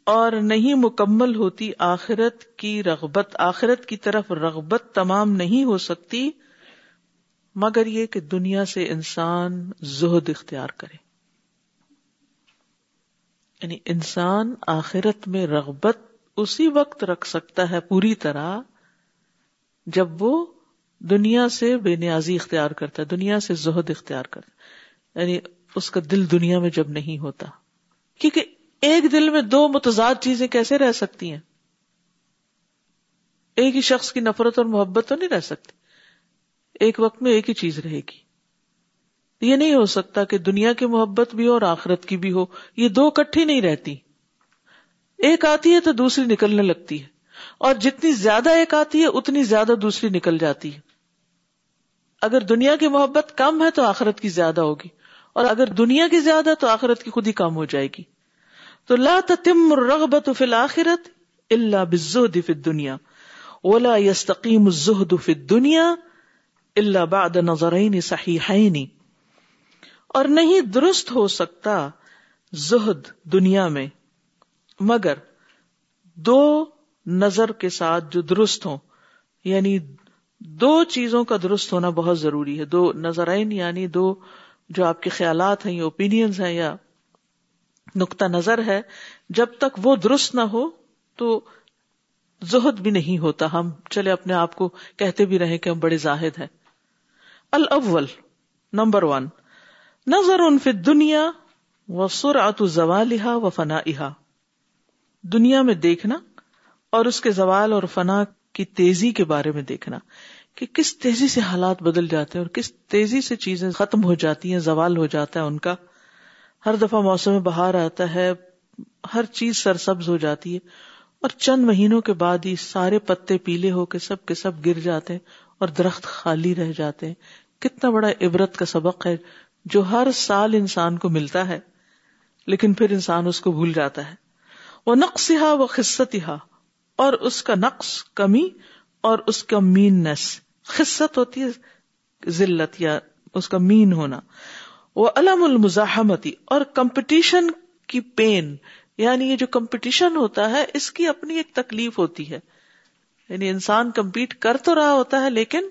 اور نہیں مکمل ہوتی آخرت کی رغبت۔ آخرت کی طرف رغبت تمام نہیں ہو سکتی، مگر یہ کہ دنیا سے انسان زہد اختیار کرے۔ یعنی انسان آخرت میں رغبت اسی وقت رکھ سکتا ہے پوری طرح جب وہ دنیا سے بے نیازی اختیار کرتا ہے، دنیا سے زہد اختیار کرتا یعنی اس کا دل دنیا میں جب نہیں ہوتا، کیونکہ ایک دل میں دو متضاد چیزیں کیسے رہ سکتی ہیں؟ ایک ہی شخص کی نفرت اور محبت تو نہیں رہ سکتی۔ ایک وقت میں ایک ہی چیز رہے گی۔ یہ نہیں ہو سکتا کہ دنیا کی محبت بھی ہو اور آخرت کی بھی ہو۔ یہ دو کٹھی نہیں رہتی۔ ایک آتی ہے تو دوسری نکلنے لگتی ہے۔ اور جتنی زیادہ ایک آتی ہے، اتنی زیادہ دوسری نکل جاتی ہے۔ اگر دنیا کی محبت کم ہے تو آخرت کی زیادہ ہوگی۔ اور اگر دنیا کی زیادہ تو آخرت کی خود ہی کم ہو جائے گی۔ تو لا تتم الرغبت فی الاخرت الا بالزہد فی الدنیا ولا يستقیم الزہد فی الدنیا الا بعد نظرین صحیحین اور نہیں درست ہو سکتا زہد دنیا میں، مگر دو نظر کے ساتھ جو درست ہوں یعنی دو چیزوں کا درست ہونا بہت ضروری ہے۔ دو نظرین یعنی دو جو آپ کے خیالات ہیں یا اوپینینز ہیں یا نقطہ نظر ہے، جب تک وہ درست نہ ہو تو زہد بھی نہیں ہوتا۔ ہم چلے اپنے آپ کو کہتے بھی رہے کہ ہم بڑے زاہد ہیں۔ الاول، نمبر ون، نظر ان فی دنیا و سر آت زوالحا و فنا دنیا میں دیکھنا اور اس کے زوال اور فنا کی تیزی کے بارے میں دیکھنا کہ کس تیزی سے حالات بدل جاتے ہیں اور کس تیزی سے چیزیں ختم ہو جاتی ہیں، زوال ہو جاتا ہے ان کا۔ ہر دفعہ موسم بہار آتا ہے، ہر چیز سرسبز ہو جاتی ہے اور چند مہینوں کے بعد ہی سارے پتے پیلے ہو کے سب کے سب گر جاتے ہیں اور درخت خالی رہ جاتے ہیں۔ کتنا بڑا عبرت کا سبق ہے جو ہر سال انسان کو ملتا ہے، لیکن پھر انسان اس کو بھول جاتا ہے۔ وہ نقص وہ خصت اور اس کا نقص، کمی اور اس کا میننس خصت ہوتی ہے ذلت یا اس کا مین ہونا۔ وہ علم المزاحمتی اور کمپٹیشن کی پین یعنی یہ جو کمپٹیشن ہوتا ہے، اس کی اپنی ایک تکلیف ہوتی ہے۔ یعنی انسان کمپیٹ کر تو رہا ہوتا ہے، لیکن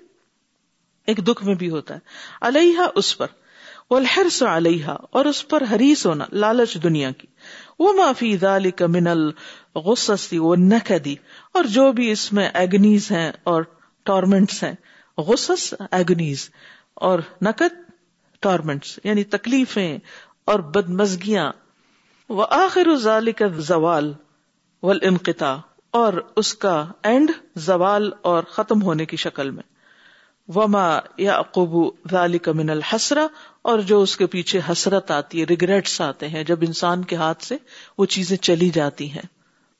ایک دکھ میں بھی ہوتا ہے۔ علیہ اس پر۔ وہ الحرس علیہ اور اس پر حریص ہونا، لالچ دنیا کی۔ وہ معافی ذالک من الغصص و نکدی اور جو بھی اس میں ایگنیز ہیں اور ٹورمنٹس ہیں۔ غصص ایگنیز اور نقد ٹورمنٹس یعنی تکلیفیں اور بدمزگیاں. وہ آخر ذالک زوال والانقطاع اور اس کا اینڈ زوال اور ختم ہونے کی شکل میں. وما یا اقبو ذالک من الحسرا اور جو اس کے پیچھے حسرت آتی ہے ریگریٹس آتے ہیں جب انسان کے ہاتھ سے وہ چیزیں چلی جاتی ہیں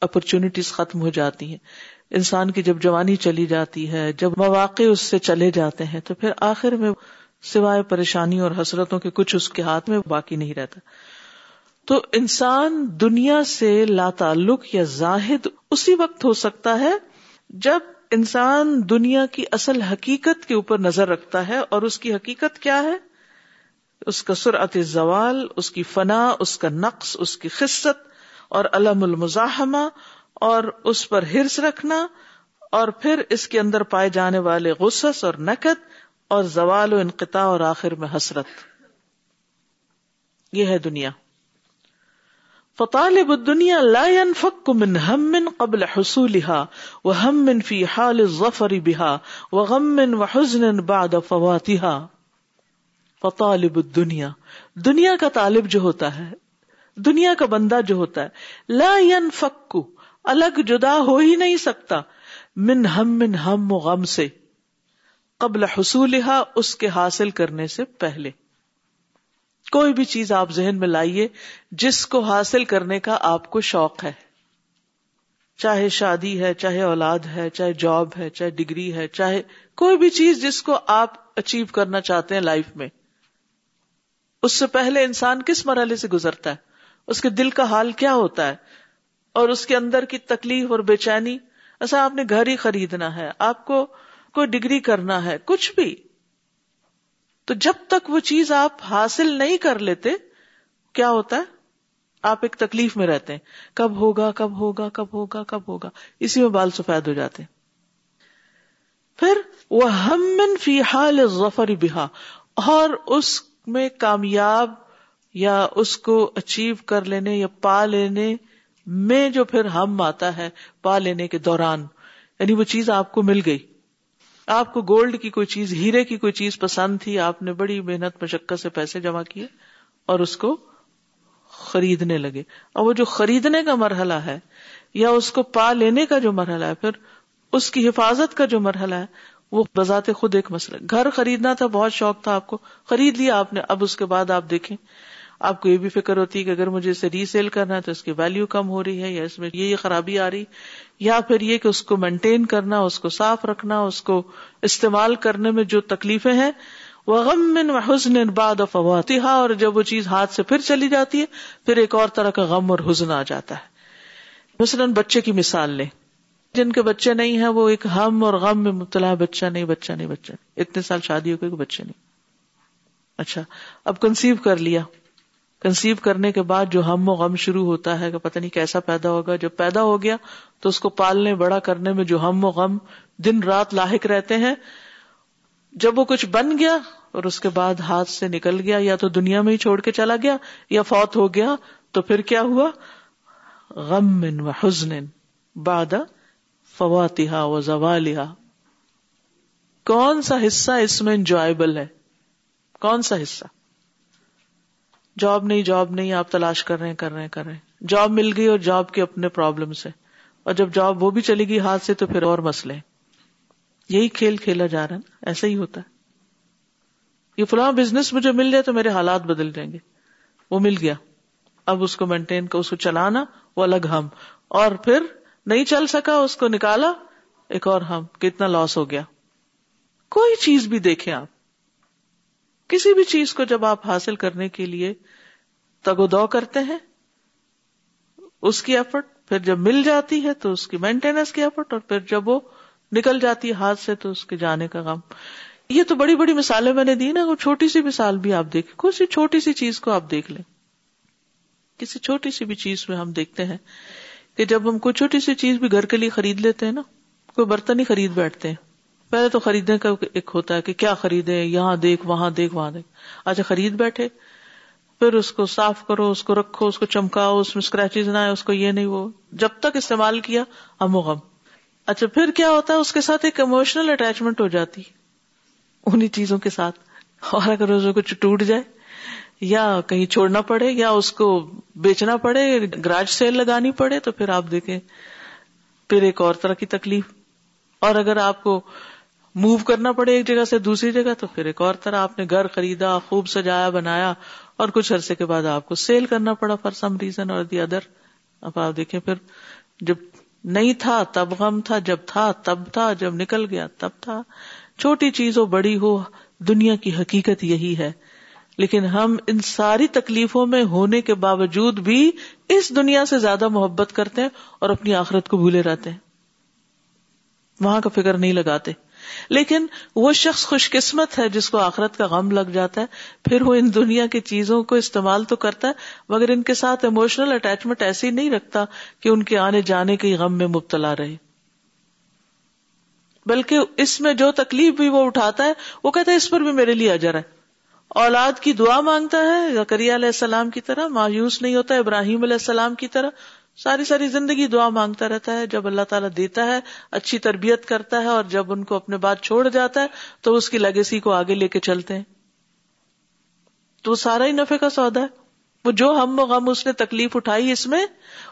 اپرچونٹیز ختم ہو جاتی ہیں. انسان کی جب جوانی چلی جاتی ہے، جب مواقع اس سے چلے جاتے ہیں، تو پھر آخر میں سوائے پریشانی اور حسرتوں کے کچھ اس کے ہاتھ میں باقی نہیں رہتا۔ تو انسان دنیا سے لا تعلق یا زاہد اسی وقت ہو سکتا ہے جب انسان دنیا کی اصل حقیقت کے اوپر نظر رکھتا ہے اور اس کی حقیقت کیا ہے؟ اس کا سرعت زوال، اس کی فنا، اس کا نقص، اس کی خصت اور علم المزاحمہ اور اس پر ہرس رکھنا اور پھر اس کے اندر پائے جانے والے غصص اور نقد اور زوال و انقطاع اور آخر میں حسرت۔ یہ ہے دنیا۔ فطالب الدنیا لا ينفك من هم قبل حصولها وهم في حال الظفر بها وغم وحزن بعد فواتها۔ فطالب الدنیا دنیا کا طالب جو ہوتا ہے، دنیا کا بندہ جو ہوتا ہے، لا ينفك، الگ جدا ہو ہی نہیں سکتا۔ من ہم من ہم و غم سے۔ قبل حصولها اس کے حاصل کرنے سے پہلے۔ کوئی بھی چیز آپ ذہن میں لائیے جس کو حاصل کرنے کا آپ کو شوق ہے۔ چاہے شادی ہے، چاہے اولاد ہے، چاہے جاب ہے، چاہے ڈگری ہے، چاہے کوئی بھی چیز جس کو آپ اچیو کرنا چاہتے ہیں لائف میں۔ اس سے پہلے انسان کس مرحلے سے گزرتا ہے؟ اس کے دل کا حال کیا ہوتا ہے؟ اور اس کے اندر کی تکلیف اور بے چینی ایسا آپ نے گھر ہی خریدنا ہے۔ آپ کو کوئی ڈگری کرنا ہے، کچھ بھی۔ تو جب تک وہ چیز آپ حاصل نہیں کر لیتے، کیا ہوتا ہے؟ آپ ایک تکلیف میں رہتے ہیں۔ کب ہوگا کب ہوگا کب ہوگا کب ہوگا۔ اسی میں بال سفید ہو جاتے ہیں۔ پھر وہ ہم فی حال ظفر بہا اور اس میں کامیاب یا اس کو اچیو کر لینے یا پا لینے میں جو پھر ہم آتا ہے، پا لینے کے دوران یعنی وہ چیز آپ کو مل گئی۔ آپ کو گولڈ کی کوئی چیز، ہیرے کی کوئی چیز پسند تھی، آپ نے بڑی محنت مشقت سے پیسے جمع کیے اور اس کو خریدنے لگے۔ اور وہ جو خریدنے کا مرحلہ ہے یا اس کو پا لینے کا جو مرحلہ ہے، پھر اس کی حفاظت کا جو مرحلہ ہے، وہ بذات خود ایک مسئلہ گھر خریدنا تھا، بہت شوق تھا آپ کو۔ خرید لیا آپ نے، اب اس کے بعد آپ دیکھیں۔ آپ کو یہ بھی فکر ہوتی ہے کہ اگر مجھے اسے ری سیل کرنا ہے تو اس کی ویلو کم ہو رہی ہے یا اس میں یہ خرابی آ رہی، یا پھر یہ کہ اس کو مینٹین کرنا، اس کو صاف رکھنا، اس کو استعمال کرنے میں جو تکلیفیں ہیں وہ غم و حسن باد افواطہ اور جب وہ چیز ہاتھ سے پھر چلی جاتی ہے، پھر ایک اور طرح کا غم اور حزن آ جاتا ہے۔ مثلاً بچے کی مثال لیں۔ جن کے بچے نہیں ہیں، وہ ایک ہم اور غم میں مبتلا ہے، بچہ نہیں بچہ نہیں بچہ نہیں۔ اتنے سال شادی ہو گئی بچے نہیں۔ اچھا اب کنسیو کر لیا۔ کنسیو کرنے کے بعد جو ہم و غم شروع ہوتا ہے، کہ پتہ نہیں کیسا پیدا ہوگا۔ جب پیدا ہو گیا تو اس کو پالنے، بڑا کرنے میں جو ہم و غم دن رات لاحق رہتے ہیں۔ جب وہ کچھ بن گیا اور اس کے بعد ہاتھ سے نکل گیا، یا تو دنیا میں ہی چھوڑ کے چلا گیا، یا فوت ہو گیا، تو پھر کیا ہوا؟ غم و حزن باد فواتحا و زوالحا۔ کون سا حصہ اس میں انجوائبل ہے؟ کون سا حصہ؟ جاب نہیں جاب نہیں، آپ تلاش کر رہے ہیں، کر رہے ہیں، کر رہے ہیں۔ جاب مل گئی اور جاب کے اپنے پرابلم سے اور جب جاب وہ بھی چلی گئی ہاتھ سے تو پھر اور مسئلے یہی کھیل کھیلا جا رہا ہے ایسا ہی ہوتا ہے۔ یہ فلاں بزنس مجھے مل جائے تو میرے حالات بدل جائیں گے۔ وہ مل گیا۔ اب اس کو مینٹین کر اس کو چلانا، وہ الگ ہم۔ اور پھر نہیں چل سکا، اس کو نکالا، ایک اور ہم۔ کتنا لاس ہو گیا۔ کوئی چیز بھی دیکھیں آپ۔ کسی بھی چیز کو جب آپ حاصل کرنے کے لیے تگ و دو کرتے ہیں، اس کی ایفرٹ پھر جب مل جاتی ہے تو اس کی مینٹیننس کی ایفرٹ اور پھر جب وہ نکل جاتی ہے ہاتھ سے تو اس کے جانے کا غم۔ یہ تو بڑی بڑی مثالیں میں نے دی نا، وہ چھوٹی سی مثال بھی آپ دیکھیں۔ کسی چھوٹی سی چیز کو آپ دیکھ لیں۔ کسی چھوٹی سی بھی چیز میں ہم دیکھتے ہیں کہ جب ہم کوئی چھوٹی سی چیز بھی گھر کے لیے خرید لیتے ہیں نا، کوئی برتن ہی خرید بیٹھتے ہیں۔ پہلے تو خریدنے کا ایک ہوتا ہے کہ کیا خریدے یہاں دیکھ، وہاں دیکھ وہاں دیکھ۔ اچھا خرید بیٹھے، پھر اس کو صاف کرو، اس کو رکھو، اس کو چمکاؤ، اس میں اسکریچز نہ آئے، اس کو یہ نہیں، وہ۔ جب تک استعمال کیا ہم غم۔ اچھا پھر کیا ہوتا ہے؟ اس کے ساتھ ایک اموشنل اٹیچمنٹ ہو جاتی۔ انہیں چیزوں کے ساتھ۔ اور اگر اس کچھ ٹوٹ جائے، یا کہیں چھوڑنا پڑے، یا اس کو بیچنا پڑے گراج سیل لگانی پڑے، تو پھر آپ دیکھیں۔ پھر ایک اور طرح کی تکلیف۔ اور اگر آپ کو موو کرنا پڑے ایک جگہ سے دوسری جگہ، تو پھر ایک اور طرح آپ نے گھر خریدا، خوب سجایا، بنایا، اور کچھ عرصے کے بعد آپ کو سیل کرنا پڑا فار سم ریزن اور دی ادر اب آپ دیکھیں پھر، جب نہیں تھا، تب غم تھا، جب تھا، تب تھا، جب نکل گیا، تب تھا۔ چھوٹی چیز ہو، بڑی ہو، دنیا کی حقیقت یہی ہے۔ لیکن ہم ان ساری تکلیفوں میں ہونے کے باوجود بھی اس دنیا سے زیادہ محبت کرتے ہیں اور اپنی آخرت کو بھولے رہتے ہیں۔ وہاں کا فکر نہیں لگاتے۔ لیکن وہ شخص خوش قسمت ہے جس کو آخرت کا غم لگ جاتا ہے، پھر وہ ان دنیا کی چیزوں کو استعمال تو کرتا ہے، مگر ان کے ساتھ اموشنل اٹیچمنٹ ایسی نہیں رکھتا کہ ان کے آنے جانے کے غم میں مبتلا رہے۔ بلکہ اس میں جو تکلیف بھی وہ اٹھاتا ہے، وہ کہتا ہے، اس پر بھی میرے لیے اجر ہے۔ اولاد کی دعا مانگتا ہے زکریہ علیہ السلام کی طرح، مایوس نہیں ہوتا، ابراہیم علیہ السلام کی طرح۔ ساری ساری زندگی دعا مانگتا رہتا ہے، جب اللہ تعالیٰ دیتا ہے، اچھی تربیت کرتا ہے اور جب ان کو اپنے بات چھوڑ جاتا ہے، تو اس کی لیگیسی کو آگے لے کے چلتے ہیں۔ تو وہ سارا ہی نفے کا سودا ہے۔ وہ جو ہم و غم اس نے تکلیف اٹھائی اس میں،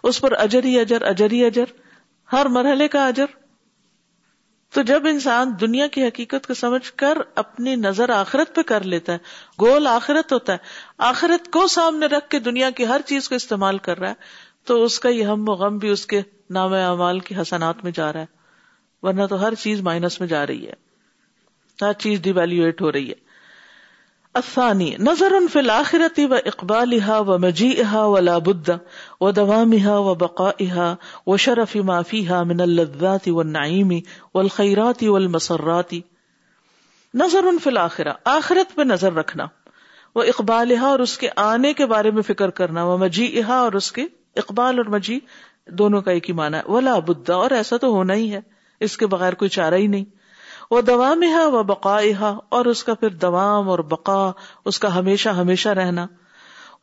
اس پر اجر ہی اجر اجر ہی اجر۔ ہر مرحلے کا اجر۔ تو جب انسان دنیا کی حقیقت کو سمجھ کر اپنی نظر آخرت پہ کر لیتا ہے، گول آخرت ہوتا ہے، آخرت کو سامنے رکھ کے دنیا کی ہر چیز کو استعمال کر رہا ہے تو اس کا یہ ہم و غم بھی اس کے نام اعمال کی حسنات میں جا رہا ہے، ورنہ تو ہر چیز مائنس میں جا رہی ہے۔ ہر چیز ڈیویلویٹ ہو رہی ہے۔ افانی نظر ان فل آخرتی و اقبال و مجی ہا و لابد و دوام ہا و بقا و شرف معافی ہا من الزاتی و نعیمی و الخیراتی و المسراتی نظر ان فل آخرا آخرت پہ نظر رکھنا۔ وہ اقبال اور اس کے آنے کے بارے میں فکر کرنا۔ وہ مجی اور اس کے اقبال اور مجی دونوں کا ایک ہی مانا ہے۔ ولا بدا اور ایسا تو ہونا ہی ہے۔ اس کے بغیر کوئی چارہ ہی نہیں۔ وہ دوام ہا و بقا اور اس کا پھر دوام اور بقا، اس کا ہمیشہ ہمیشہ رہنا۔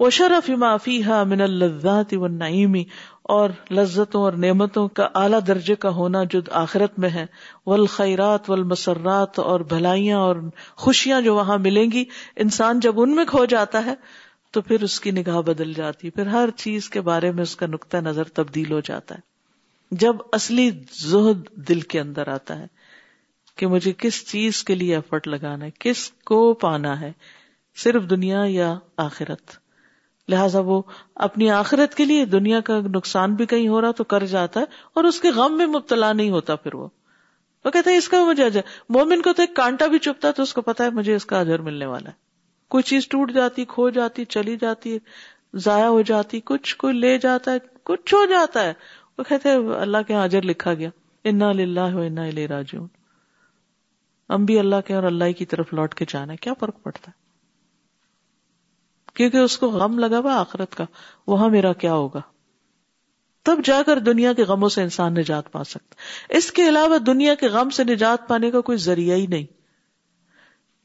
وہ شرف معافی ہا من الزات و نعیمی اور لذتوں اور نعمتوں کا اعلیٰ درجے کا ہونا جو آخرت میں ہے۔ والخیرات والمسرات، اور بھلائیاں اور خوشیاں جو وہاں ملیں گی۔ انسان جب ان میں کھو جاتا ہے تو پھر اس کی نگاہ بدل جاتی، پھر ہر چیز کے بارے میں اس کا نقطۂ نظر تبدیل ہو جاتا ہے۔ جب اصلی زہد دل کے اندر آتا ہے کہ مجھے کس چیز کے لیے ایفرٹ لگانا ہے، کس کو پانا ہے، صرف دنیا یا آخرت؟ لہذا وہ اپنی آخرت کے لیے دنیا کا نقصان بھی کہیں ہو رہا تو کر جاتا ہے اور اس کے غم میں مبتلا نہیں ہوتا پھر وہ۔ وہ کہتے ہیں اس کا مجھے مومن کو تو ایک کانٹا بھی چپتا تو اس کو پتا ہے مجھے اس کا اجر ملنے والا ہے۔ کوئی چیز ٹوٹ جاتی، کھو جاتی، چلی جاتی، ضائع ہو جاتی، کچھ کوئی لے جاتا ہے، کچھ ہو جاتا ہے۔ وہ کہتے اللہ کے حاضر لکھا گیا۔ انا انا لے راجون ہم بھی اللہ کے اور اللہ کی طرف لوٹ کے جانا ہے۔ کیا فرق پڑتا ہے؟ کیونکہ اس کو غم لگا ہوا آخرت کا۔ وہاں میرا کیا ہوگا؟ تب جا کر دنیا کے غموں سے انسان نجات پا سکتا۔ اس کے علاوہ دنیا کے غم سے نجات پانے کا کوئی ذریعہ ہی نہیں۔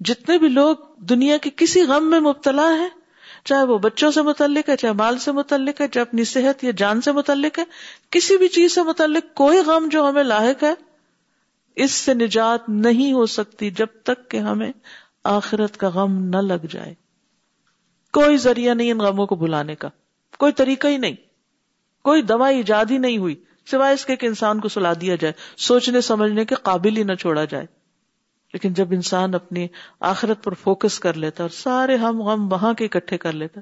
جتنے بھی لوگ دنیا کے کسی غم میں مبتلا ہے چاہے وہ بچوں سے متعلق ہے، چاہے مال سے متعلق ہے، چاہے اپنی صحت یا جان سے متعلق ہے، کسی بھی چیز سے متعلق کوئی غم جو ہمیں لاحق ہے، اس سے نجات نہیں ہو سکتی جب تک کہ ہمیں آخرت کا غم نہ لگ جائے۔ کوئی ذریعہ نہیں ان غموں کو بلانے کا۔ کوئی طریقہ ہی نہیں۔ کوئی دوا ایجاد ہی نہیں ہوئی، سوائے اس کے کہ انسان کو سلا دیا جائے، سوچنے، سمجھنے کے قابل ہی نہ چھوڑا جائے۔ لیکن جب انسان اپنی آخرت پر فوکس کر لیتا اور سارے ہم غم وہاں کے اکٹھے کر لیتا،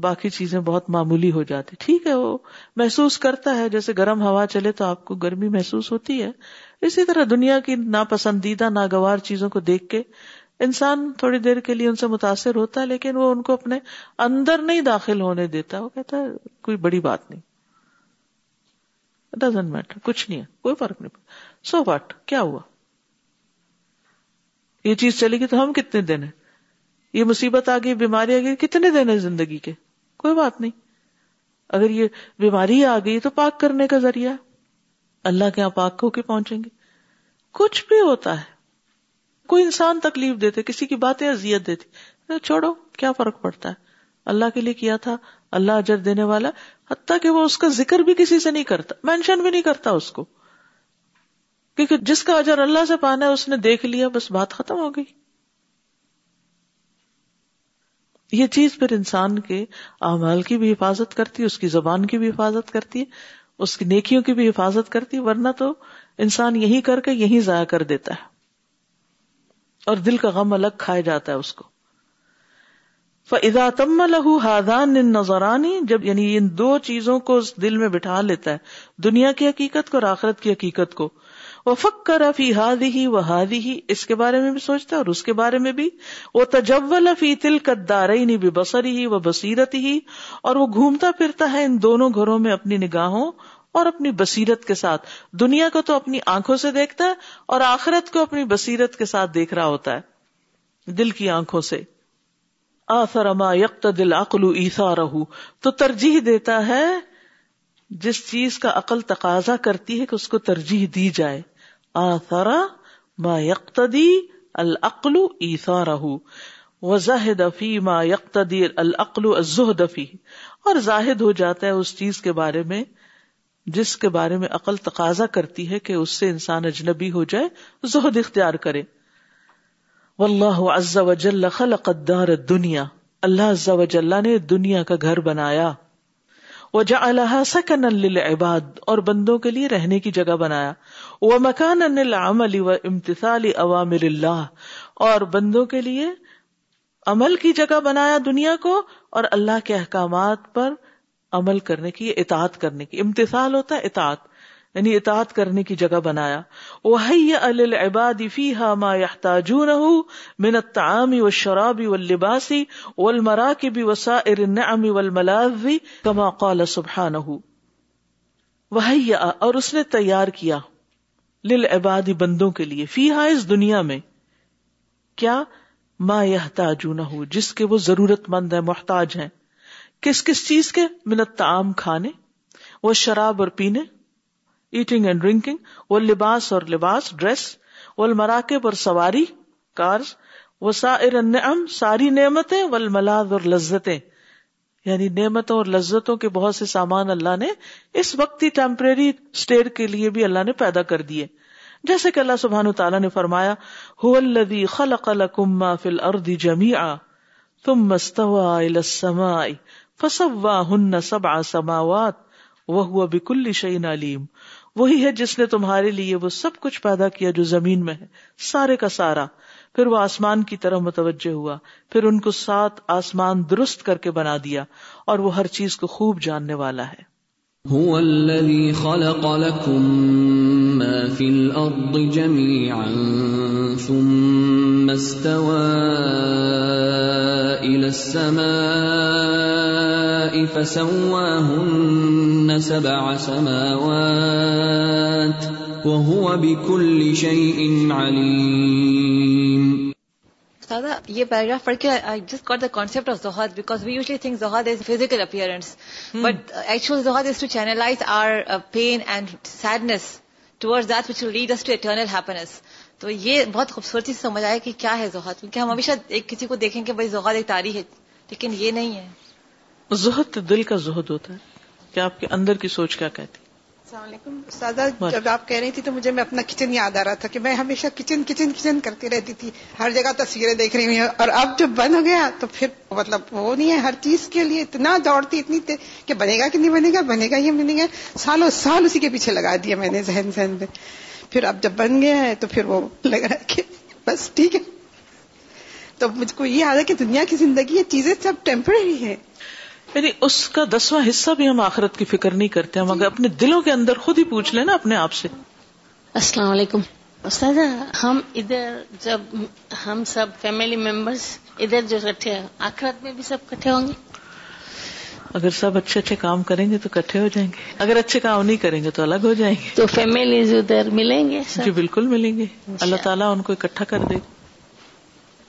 باقی چیزیں بہت معمولی ہو جاتی۔ ٹھیک ہے، وہ محسوس کرتا ہے، جیسے گرم ہوا چلے تو آپ کو گرمی محسوس ہوتی ہے۔ اسی طرح دنیا کی ناپسندیدہ، ناگوار چیزوں کو دیکھ کے انسان تھوڑی دیر کے لیے ان سے متاثر ہوتا ہے، لیکن وہ ان کو اپنے اندر نہیں داخل ہونے دیتا۔ وہ کہتا ہے، کوئی بڑی بات نہیں۔ ڈزنٹ میٹر کچھ نہیں ہے، کوئی فرق نہیں۔ سو واٹ کیا ہوا؟ یہ چیز چلے گی تو ہم کتنے دن ہیں؟ یہ مصیبت آ گئی بیماری آ گئی کتنے دن ہے زندگی کے؟ کوئی بات نہیں۔ اگر یہ بیماری آ گئی تو پاک کرنے کا ذریعہ اللہ کے یہاں پاک ہو کے پہنچیں گے۔ کچھ بھی ہوتا ہے۔ کوئی انسان تکلیف دیتے، کسی کی باتیں اذیت دیتی۔ چھوڑو، کیا فرق پڑتا ہے؟ اللہ کے لیے کیا تھا؟ اللہ اجر دینے والا، حتیٰ کہ وہ اس کا ذکر بھی کسی سے نہیں کرتا، مینشن بھی نہیں کرتا اس کو۔ کیونکہ جس کا اجر اللہ سے پانا ہے، اس نے دیکھ لیا، بس بات ختم ہو گئی۔ یہ چیز پھر انسان کے اعمال کی بھی حفاظت کرتی ہے، اس کی زبان کی بھی حفاظت کرتی ہے، اس کی نیکیوں کی بھی حفاظت کرتی ہے، ورنہ تو انسان یہی کر کے یہی ضائع کر دیتا ہے۔ اور دل کا غم الگ کھایا جاتا ہے اس کو۔ فضا تم لہو ہادان نظرانی جب یعنی ان دو چیزوں کو اس دل میں بٹھا لیتا ہے، دنیا کی حقیقت کو اور آخرت کی حقیقت کو وہ فک کر فی ہادی ہی وہ ہادی ہی اس کے بارے میں بھی سوچتا ہے اور اس کے بارے میں بھی۔ وہ تجول فی تل قدار بھی بسری ہی وہ بصیرت ہی اور وہ گھومتا پھرتا ہے ان دونوں گھروں میں اپنی نگاہوں اور اپنی بصیرت کے ساتھ۔ دنیا کو تو اپنی آنکھوں سے دیکھتا ہے اور آخرت کو اپنی بصیرت کے ساتھ دیکھ رہا ہوتا ہے۔ دل کی آنکھوں سے۔ آثر ما یکت دل عقل ایسا رہو تو ترجیح دیتا ہے جس چیز کا عقل تقاضا کرتی ہے کہ اس کو ترجیح دی جائے۔ آثر ما یقتدی العقل ایسا رہو وزاہد فی ما یقتدی العقل الزہد فی۔ اور زاہد ہو جاتا ہے اس چیز کے بارے میں جس کے بارے میں عقل تقاضا کرتی ہے کہ اس سے انسان اجنبی ہو جائے، زہد اختیار کرے۔ واللہ عز وجل خلق الدار الدنیا۔ اللہ عز وجل نے دنیا کا گھر بنایا۔ وجعلها سکنا للعباد، اور بندوں کے لیے رہنے کی جگہ بنایا۔ ومکانا للعمل وامتثال اوامر اللہ، اور بندوں کے لیے عمل کی جگہ بنایا دنیا کو، اور اللہ کے احکامات پر عمل کرنے کی، اطاعت کرنے کی۔ امتسال ہوتا ہے اطاعت۔ یعنی اطاعت کرنے کی جگہ بنایا۔ العباد فيها ما يحتاجونه من الطعام والشراب واللباس والمراكب وسائر النعم والملاذ كما قال سبحانه۔ اور اس نے تیار کیا للعباد بندوں کے لیے۔ فیہا اس دنیا میں کیا؟ ما يحتاجونه، جس کے وہ ضرورت مند ہیں، محتاج ہیں۔ کس کس چیز کے؟ منت تعام کھانے وہ شراب اور پینے۔ ایٹنگ اینڈ ڈرنکنگ وہ لباس اور لباس ڈریس وہ مراکب اور سواری کارز وہ سائر النعم، ساری نعمتیں، والملاذ اور لذتیں۔ یعنی نعمتوں اور لذتوں کے بہت سے سامان اللہ نے اس وقتی ٹیمپریری اسٹیٹ کے لیے بھی اللہ نے پیدا کر دیے۔ جیسے کہ اللہ سبحانہ تعالیٰ نے فرمایا، هو الذي خلق لكم ما في الارض جميعا ثم استوى الى السماء فسوا ہن سب سماوات وہ بکل شعین علیم۔ وہی ہے جس نے تمہارے لیے وہ سب کچھ پیدا کیا جو زمین میں ہے، سارے کا سارا۔ پھر وہ آسمان کی طرح متوجہ ہوا، پھر ان کو سات آسمان درست کر کے بنا دیا اور وہ ہر چیز کو خوب جاننے والا ہے۔ هو الذي خلق لكم ما في الأرض جميعا ثم استوى إلى السماء فسواهن سبع سماوات وهو بكل شيء عليم. یہ پیراگراف پڑھ کے I just got the concept of زہاد because we usually think زہاد is physical appearance but actual زہاد is to channelize our pain and sadness towards that which lead us to eternal happiness تو یہ بہت خوبصورتی سے سمجھ آیا کہ کیا ہے زہد؟ کیونکہ ہم ہمیشہ ایک کسی کو دیکھیں کہ بھائی زہد ایک تاریخ ہے، لیکن یہ نہیں ہے۔ زہد دل کا زہد ہوتا ہے۔ کہ آپ کے اندر کی سوچ کیا کہتی؟ السلام علیکم. سادہ جب آپ کہہ رہی تھی تو مجھے میں اپنا کچن یاد آ رہا تھا کہ میں ہمیشہ کچن کچن کچن کرتی رہتی تھی۔ ہر جگہ تصویریں دیکھ رہی ہوئی اور اب جب بند ہو گیا تو پھر مطلب وہ نہیں ہے ہر چیز کے لیے اتنا دوڑتی اتنی کہ بنے گا کہ نہیں بنے گا بنے گا یہ بنے گا سالوں سال اسی کے پیچھے لگا دیا میں نے ذہن ذہن میں۔ پھر اب جب بن گیا ہے تو پھر وہ لگ رہا ہے کہ بس ٹھیک ہے۔ تو مجھ کو یہ یاد ہے کہ دنیا کی زندگی یہ چیزیں سب ٹیمپرری ہے یعنی اس کا دسواں حصہ بھی ہم آخرت کی فکر نہیں کرتے ہم اگر اپنے دلوں کے اندر خود ہی پوچھ لیں نا اپنے آپ سے۔ السلام علیکم۔ استاد ہم ادھر جب ہم سب فیملی ممبرس ادھر جو کٹھے آخرت میں بھی سب کٹھے ہوں گے؟ اگر سب اچھے اچھے کام کریں گے تو کٹھے ہو جائیں گے۔ اگر اچھے کام نہیں کریں گے تو الگ ہو جائیں گے۔ تو فیملیز ادھر ملیں گے سب؟ جی بالکل ملیں گے۔ اللہ۔ تعالیٰ ان کو اکٹھا کر دے۔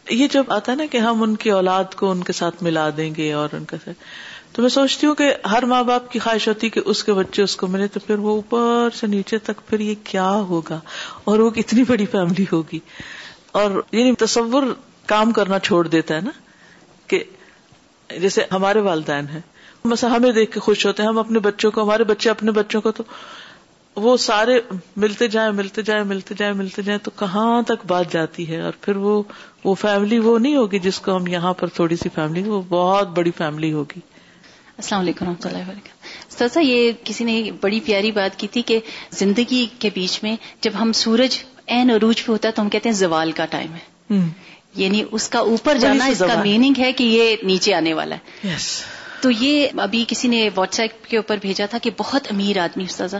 یہ جب آتا ہے نا کہ ہم ان کی اولاد کو ان کے ساتھ ملا دیں گے اور ان کا تو میں سوچتی ہوں کہ ہر ماں باپ کی خواہش ہوتی کہ اس کے بچے اس کو ملے تو پھر وہ اوپر سے نیچے تک پھر یہ کیا ہوگا؟ اور وہ کتنی بڑی فیملی ہوگی؟ اور یعنی تصور کام کرنا چھوڑ دیتا ہے نا کہ جیسے ہمارے والدین ہیں۔ مثلا ہمیں دیکھ کے خوش ہوتے ہیں، ہم اپنے بچوں کو، ہمارے بچے اپنے بچوں کو تو وہ سارے ملتے جائیں ملتے جائیں ملتے جائیں ملتے جائیں تو کہاں تک بات جاتی ہے؟ اور پھر وہ وہ فیملی وہ نہیں ہوگی جس کو ہم یہاں پر تھوڑی سی فیملی، وہ بہت بڑی فیملی ہوگی۔ السلام علیکم رحمۃ اللہ وبرکاتہ۔ سر یہ کسی نے بڑی پیاری بات کی تھی کہ زندگی کے بیچ میں جب ہم سورج این عروج پہ ہوتا ہے تو ہم کہتے ہیں زوال کا ٹائم ہے۔ یعنی اس کا اوپر جانا اس کا میننگ ہے کہ یہ نیچے آنے والا ہے۔ Yes. تو یہ ابھی کسی نے واٹس ایپ کے اوپر بھیجا تھا کہ بہت امیر آدمی استاذہ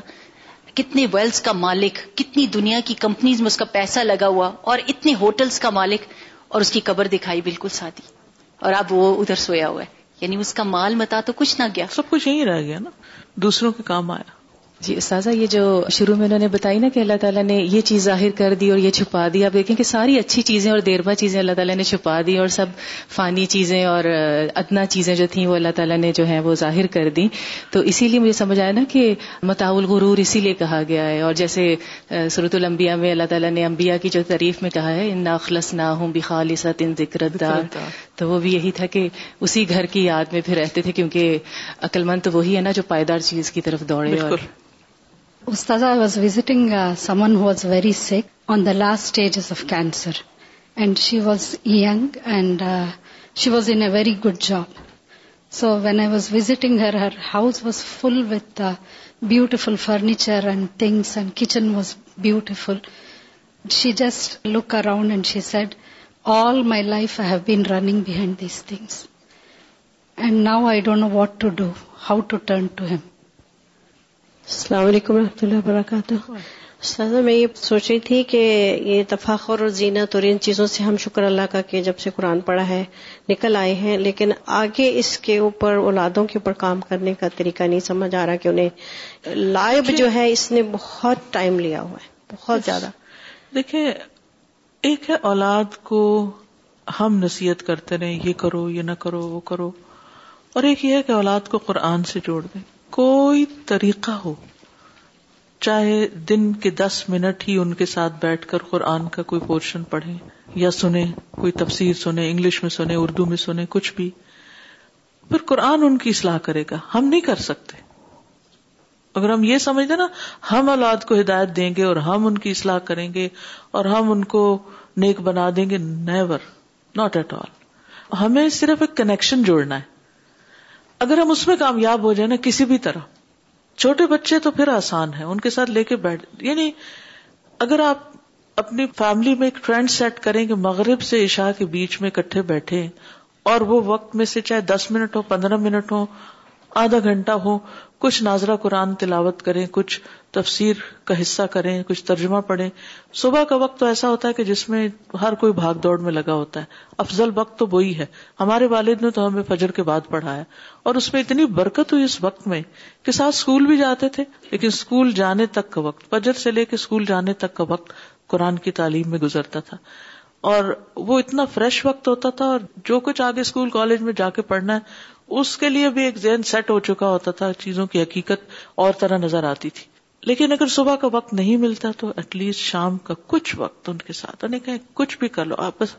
کتنے ویلس کا مالک کتنی دنیا کی کمپنیز میں اس کا پیسہ لگا ہوا اور اتنے ہوٹلز کا مالک اور اس کی قبر دکھائی بالکل سادی۔ اور اب وہ ادھر سویا ہوا ہے۔ یعنی اس کا مال متا تو کچھ نہ گیا۔ سب کچھ یہی رہ گیا نا۔ دوسروں کے کام آیا۔ جی استاذہ یہ جو شروع میں انہوں نے بتائی نا کہ اللہ تعالیٰ نے یہ چیز ظاہر کر دی اور یہ چھپا دی آپ دیکھیں کہ ساری اچھی چیزیں اور دیربا چیزیں اللہ تعالیٰ نے چھپا دی اور سب فانی چیزیں اور ادنا چیزیں جو تھیں وہ اللہ تعالیٰ نے جو ہے وہ ظاہر کر دی۔ تو اسی لیے مجھے سمجھ آیا نا کہ متاع الغرور اسی لیے کہا گیا ہے۔ اور جیسے صورت الانبیاء میں اللہ تعالیٰ نے انبیاء کی جو تعریف میں کہا ہے ان اخلص نہ ہوں بخالصت ان ذکر تو وہ بھی یہی تھا کہ اسی گھر کی یاد میں پھر رہتے تھے کیونکہ عقل مند تو وہی ہے نا جو پائیدار چیز کی طرف دوڑے اور Ustaza, I was visiting uh, someone who was very sick on the last stages of cancer. And she was young and uh, she was in a very good job. So when I was visiting her, her house was full with uh, beautiful furniture and things, and kitchen was beautiful. She just looked around and she said, all my life I have been running behind these things. And now I don't know what to do, how to turn to Him. السلام علیکم رحمۃ اللہ وبرکاتہ سازا میں یہ سوچ رہی تھی کہ یہ تفاخر اور زینت اور ان چیزوں سے ہم شکر اللہ کا کہ جب سے قرآن پڑھا ہے نکل آئے ہیں لیکن آگے اس کے اوپر اولادوں کے اوپر کام کرنے کا طریقہ نہیں سمجھ آ رہا کہ انہیں لائب جو ہے اس نے بہت ٹائم لیا ہوا ہے بہت زیادہ دیکھیں ایک ہے اولاد کو ہم نصیحت کرتے رہے یہ کرو، یہ نہ کرو، وہ کرو۔ اور ایک یہ ہے کہ اولاد کو قرآن سے جوڑ دیں۔ کوئی طریقہ ہو، چاہے دن کے دس منٹ ہی ان کے ساتھ بیٹھ کر قرآن کا کوئی پورشن پڑھے یا سنے کوئی تفسیر سنے انگلش میں سنے اردو میں سنے کچھ بھی۔ پھر قرآن ان کی اصلاح کرے گا۔ ہم نہیں کر سکتے۔ اگر ہم یہ سمجھتے نا، ہم اولاد کو ہدایت دیں گے اور ہم ان کی اصلاح کریں گے اور ہم ان کو نیک بنا دیں گے نیور ناٹ ایٹ آل ہمیں صرف ایک کنیکشن جوڑنا ہے۔ اگر ہم اس میں کامیاب ہو جائیں نا، کسی بھی طرح۔ چھوٹے بچے تو پھر آسان ہے ان کے ساتھ لے کے بیٹھ یعنی اگر آپ اپنی فیملی میں ایک ٹرینڈ سیٹ کریں کہ مغرب سے عشاء کے بیچ میں کٹھے بیٹھے، اور وہ وقت میں سے چاہے دس منٹ ہو، پندرہ منٹ ہو آدھا گھنٹہ ہو، کچھ ناظرہ قرآن تلاوت کریں، کچھ تفسیر کا حصہ کریں، کچھ ترجمہ پڑھیں۔ صبح کا وقت تو ایسا ہوتا ہے کہ جس میں ہر کوئی بھاگ دوڑ میں لگا ہوتا ہے۔ افضل وقت تو وہی ہے۔ ہمارے والد نے تو ہمیں فجر کے بعد پڑھایا۔ اور اس میں اتنی برکت ہوئی اس وقت میں کہ ساتھ اسکول بھی جاتے تھے، لیکن اسکول جانے تک کا وقت، فجر سے لے کے اسکول جانے تک کا وقت قرآن کی تعلیم میں گزرتا تھا۔ اور وہ اتنا فریش وقت ہوتا تھا اور جو کچھ آگے اسکول کالج میں جا کے پڑھنا ہے اس کے لیے بھی ایک ذہن سیٹ ہو چکا ہوتا تھا، چیزوں کی حقیقت اور طرح نظر آتی تھی۔ لیکن اگر صبح کا وقت نہیں ملتا تو ایٹ لیسٹ شام کا کچھ وقت ان کے ساتھ کہ کچھ بھی کر لو، آپ بس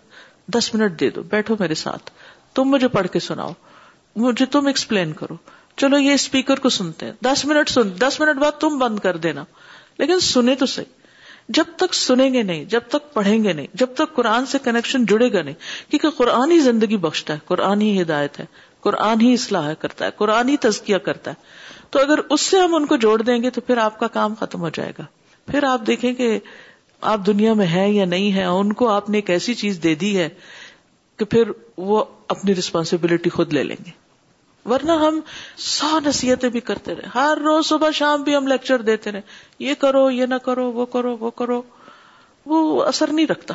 دس منٹ دے دو، بیٹھو میرے ساتھ، تم مجھے پڑھ کے سناؤ، مجھے تم ایکسپلین کرو۔ چلو یہ اسپیکر کو سنتے ہیں۔ دس منٹ سن، دس منٹ بعد تم بند کر دینا۔ لیکن سنے تو صحیح۔ جب تک سنیں گے نہیں، جب تک پڑھیں گے نہیں، جب تک قرآن سے کنیکشن جڑے گا نہیں، کیونکہ قرآن ہی زندگی بخشتا ہے، قرآن ہی ہدایت ہے۔ قرآن ہی اصلاح کرتا ہے، قرآن ہی تزکیہ کرتا ہے۔ تو اگر اس سے ہم ان کو جوڑ دیں گے تو پھر آپ کا کام ختم ہو جائے گا۔ پھر آپ دیکھیں کہ آپ دنیا میں ہیں یا نہیں ہے ان کو آپ نے ایک ایسی چیز دے دی ہے کہ پھر وہ اپنی ریسپانسبلٹی خود لے لیں گے۔ ورنہ ہم سو نصیحتیں بھی کرتے رہے۔ ہر روز صبح شام بھی ہم لیکچر دیتے رہے۔ یہ کرو، یہ نہ کرو، وہ کرو وہ کرو۔ وہ اثر نہیں رکھتا۔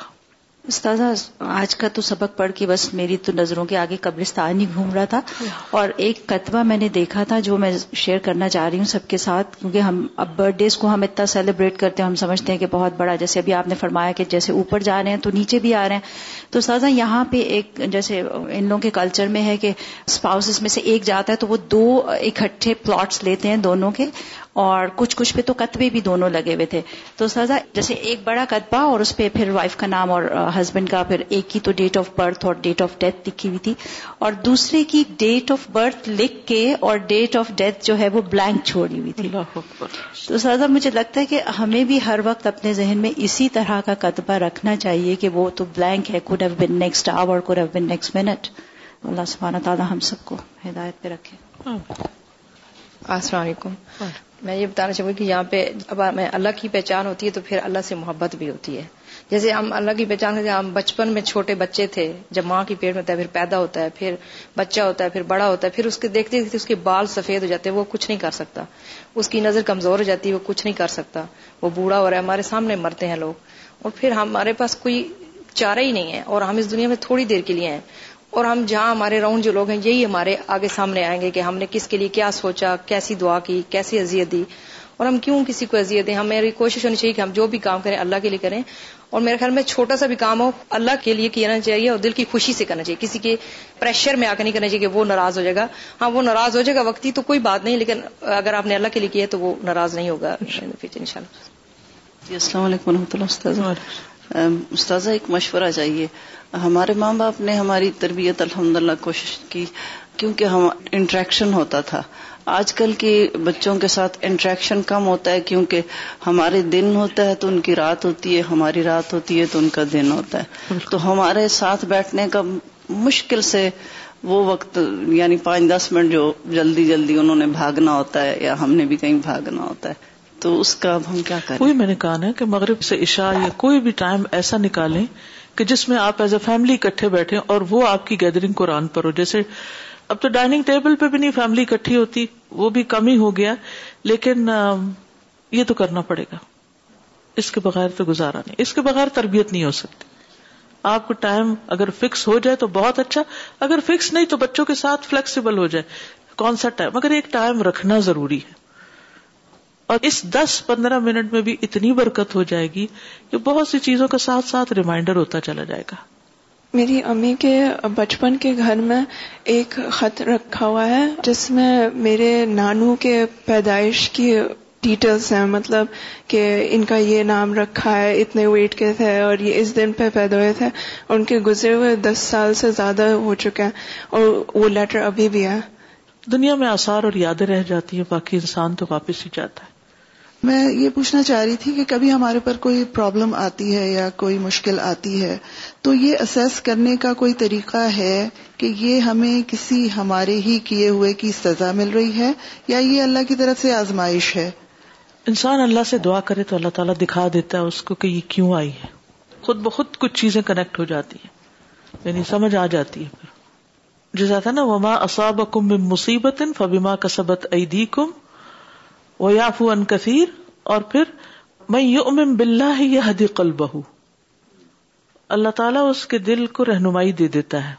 استاذہ آج کا تو سبق پڑھ کے بس میری تو نظروں کے آگے قبرستان ہی گھوم رہا تھا۔ اور ایک کتبہ میں نے دیکھا تھا جو میں شیئر کرنا چاہ رہی ہوں سب کے ساتھ کیونکہ ہم اب برتھ ڈیز کو ہم اتنا سیلیبریٹ کرتے ہیں ہم سمجھتے ہیں کہ بہت بڑا جیسے ابھی آپ نے فرمایا کہ جیسے اوپر جا رہے ہیں تو نیچے بھی آ رہے ہیں۔ تو استاذہ یہاں پہ ایک جیسے ان لوگوں کے کلچر میں ہے کہ اسپاؤس میں سے ایک جاتا ہے تو وہ دو اکٹھے پلاٹس لیتے ہیں دونوں کے۔ اور کچھ کچھ پہ تو کتبے بھی دونوں لگے ہوئے تھے۔ تو سزا جیسے ایک بڑا کتبہ اور اس پہ پھر وائف کا نام اور ہسبینڈ کا پھر ایک کی تو ڈیٹ آف برتھ اور ڈیٹ آف ڈیتھ لکھی ہوئی تھی۔ اور دوسرے کی ڈیٹ آف برتھ لکھ کے اور ڈیٹ آف ڈیتھ جو ہے وہ بلینک چھوڑی ہوئی تھی۔ تو سزا مجھے لگتا ہے کہ ہمیں بھی ہر وقت اپنے ذہن میں اسی طرح کا کتبہ رکھنا چاہیے کہ وہ تو بلینک ہے could have been next hour could have been next minute اللہ سبحانہ تعالیٰ ہم سب کو ہدایت پہ رکھے۔ السلام علیکم۔ میں یہ بتانا چاہوں گی کہ یہاں پہ اب ہمیں اللہ کی پہچان ہوتی ہے تو پھر اللہ سے محبت بھی ہوتی ہے۔ جیسے ہم اللہ کی پہچان کرتے ہم بچپن میں چھوٹے بچے تھے، جب ماں کی پیٹ میں ہوتا ہے، پھر پیدا ہوتا ہے، پھر بچہ ہوتا ہے، پھر بڑا ہوتا ہے، پھر اس کے دیکھتے دیکھتے اس کے بال سفید ہو جاتے ہیں، وہ کچھ نہیں کر سکتا۔ اس کی نظر کمزور ہو جاتی ہے، وہ کچھ نہیں کر سکتا۔ وہ بوڑھا ہو رہا ہے، ہمارے سامنے مرتے ہیں لوگ۔ اور پھر ہمارے پاس کوئی چارہ ہی نہیں ہے اور ہم اس دنیا میں تھوڑی دیر کے لیے ہیں۔ اور ہم جہاں ہمارے راؤنڈ جو لوگ ہیں یہی ہمارے آگے سامنے آئیں گے کہ ہم نے کس کے لیے کیا سوچا کیسی دعا کی کیسی اذیت دی۔ اور ہم کیوں کسی کو اذیت دیں؟ ہماری کوشش ہونی چاہیے کہ ہم جو بھی کام کریں اللہ کے لیے کریں۔ اور میرے خیال میں چھوٹا سا بھی کام ہو اللہ کے لیے کہنا چاہیے اور دل کی خوشی سے کرنا چاہیے۔ کسی کے پریشر میں آ کے نہیں کرنا چاہیے کہ وہ ناراض ہو جائے گا۔ ہاں وہ ناراض ہو جائے گا وقتی تو کوئی بات نہیں لیکن اگر آپ نے اللہ کے لیے کیا تو وہ ناراض نہیں ہوگا۔ ان شاء اللہ جی السلام علیکم و رحمۃ اللہ استاذہ ایک مشورہ چاہیے ہمارے ماں باپ نے ہماری تربیت الحمد للہ کوشش کی کیونکہ ہم انٹریکشن ہوتا تھا۔ آج کل کے بچوں کے ساتھ انٹریکشن کم ہوتا ہے کیونکہ ہمارے دن ہوتا ہے تو ان کی رات ہوتی ہے ہماری رات ہوتی ہے تو ان کا دن ہوتا ہے۔ تو ہمارے ساتھ بیٹھنے کا مشکل سے وہ وقت یعنی پانچ دس منٹ جو جلدی جلدی انہوں نے بھاگنا ہوتا ہے یا ہم نے بھی کہیں بھاگنا ہوتا ہے۔ تو اس کا اب ہم کیا کریں؟ وہی میں نے کہا نا کہ مغرب سے عشاء یا کوئی بھی ٹائم ایسا نکالیں کہ جس میں آپ ایز اے فیملی اکٹھے بیٹھے اور وہ آپ کی گیدرنگ قرآن پر ہو۔ جیسے اب تو ڈائننگ ٹیبل پہ بھی نہیں فیملی اکٹھی ہوتی، وہ بھی کم ہی ہو گیا، لیکن یہ تو کرنا پڑے گا۔ اس کے بغیر تو گزارا نہیں، اس کے بغیر تربیت نہیں ہو سکتی۔ آپ کو ٹائم اگر فکس ہو جائے تو بہت اچھا اگر فکس نہیں تو بچوں کے ساتھ فلیکسیبل ہو جائے۔ کون سا ٹائم اگر ایک ٹائم رکھنا ضروری ہے۔ اور اس دس پندرہ منٹ میں بھی اتنی برکت ہو جائے گی کہ بہت سی چیزوں کا ساتھ ساتھ ریمائنڈر ہوتا چلا جائے گا۔ میری امی کے بچپن کے گھر میں ایک خط رکھا ہوا ہے جس میں میرے نانو کے پیدائش کی ڈیٹیلس ہیں مطلب کہ ان کا یہ نام رکھا ہے اتنے ویٹ کے تھے اور یہ اس دن پہ پیدا ہوئے تھے۔ ان کے گزرے ہوئے دس سال سے زیادہ ہو چکے ہیں اور وہ لیٹر ابھی بھی ہے۔ دنیا میں آثار اور یادیں رہ جاتی ہیں باقی انسان تو واپس ہی جاتا ہے۔ میں یہ پوچھنا چاہ رہی تھی کہ کبھی ہمارے پر کوئی پرابلم آتی ہے یا کوئی مشکل آتی ہے، تو یہ اسیس کرنے کا کوئی طریقہ ہے کہ یہ ہمیں کسی ہمارے ہی کیے ہوئے کی سزا مل رہی ہے یا یہ اللہ کی طرف سے آزمائش ہے؟ انسان اللہ سے دعا کرے تو اللہ تعالیٰ دکھا دیتا ہے اس کو کہ یہ کیوں آئی ہے۔ خود بخود کچھ چیزیں کنیکٹ ہو جاتی ہیں۔ یعنی سمجھ آ جاتی ہے پھر۔ جیسا تھا نا، وما اصاب کم مصیبت فبیما کسبت ایدی کم وہ یافو ان کثیر اور پھر میں یو ام بلّہ ہی یہ حدی قل بہ اللہ تعالیٰ اس کے دل کو رہنمائی دے دیتا ہے۔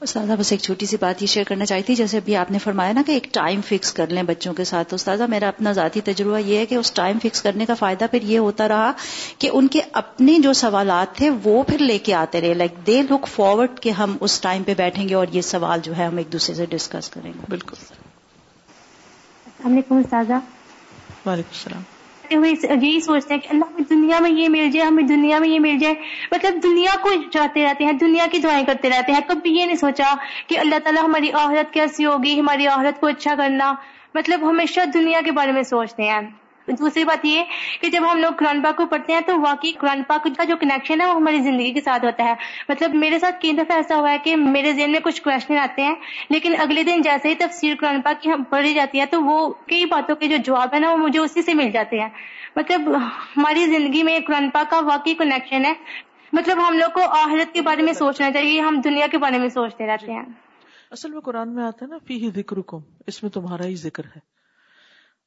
استاذہ بس ایک چھوٹی سی بات یہ شیئر کرنا چاہتی تھی جیسے ابھی آپ نے فرمایا نا کہ ایک ٹائم فکس کر لیں بچوں کے ساتھ۔ استاذہ میرا اپنا ذاتی تجربہ یہ ہے کہ اس ٹائم فکس کرنے کا فائدہ پھر یہ ہوتا رہا کہ ان کے اپنے جو سوالات تھے وہ پھر لے کے آتے رہے۔ لائک دے لک فارورڈ کہ ہم اس ٹائم پہ بیٹھیں گے اور یہ سوال جو ہے ہم ایک دوسرے سے ڈسکس کریں گے۔ بالکل۔ السلام علیکم استاذہ۔ وعلیکم السلام۔ یہی سوچتے ہیں کہ اللہ ہمیں دنیا میں یہ مل جائے ہمیں دنیا میں یہ مل جائے۔ مطلب دنیا کو چاہتے رہتے ہیں دنیا کی دعائیں کرتے رہتے ہیں۔ کبھی یہ نہیں سوچا کہ اللہ تعالیٰ ہماری آہرت کیسی ہوگی ہماری آہرت کو اچھا کرنا۔ مطلب ہمیشہ دنیا کے بارے میں سوچتے ہیں۔ دوسری بات یہ کہ جب ہم لوگ قرآن پاک کو پڑھتے ہیں تو واقعی قرآن پاک کا جو کنیکشن ہے وہ ہماری زندگی کے ساتھ ہوتا ہے۔ مطلب میرے ساتھ کئی دفعہ ایسا ہوا ہے کہ میرے ذہن میں کچھ کوشچن آتے ہیں لیکن اگلے دن جیسے ہی تفسیر قرآن پاک کی پڑھی جاتی ہے تو وہ کئی باتوں کے جو جواب ہے نا وہ مجھے اسی سے مل جاتے ہیں۔ مطلب ہماری زندگی میں قرآن پاک کا واقعی کنیکشن ہے۔ مطلب ہم لوگ کو آہرت کے بارے میں سوچنا چاہیے ہم دنیا کے بارے میں سوچتے رہتے ہیں۔ اصل میں قرآن میں آتا ہے نا فی ہی ذکر اس میں تمہارا ہی ذکر ہے۔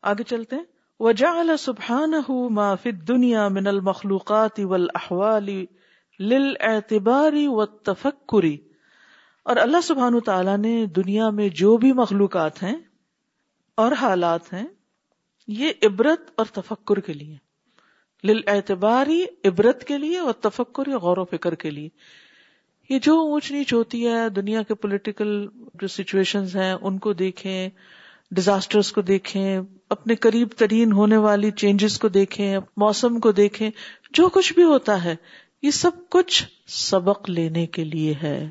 آگے چلتے ہیں۔ وجعل سبحانه ما في الدنيا من المخلوقات والاحوال للاعتبار والتفکر اور اللہ سبحانہ تعالیٰ نے دنیا میں جو بھی مخلوقات ہیں اور حالات ہیں، یہ عبرت اور تفکر کے لیے للاعتباری عبرت کے لیے اور تفکر یا غور و فکر کے لیے۔ یہ جو اونچ نیچ ہوتی ہے، دنیا کے پولیٹیکل جو سچویشن ہیں، ان کو دیکھیں ڈیزاسٹرس کو دیکھیں، اپنے قریب ترین ہونے والی چینجز کو دیکھیں، موسم کو دیکھیں، جو کچھ بھی ہوتا ہے، یہ سب کچھ سبق لینے کے لیے ہے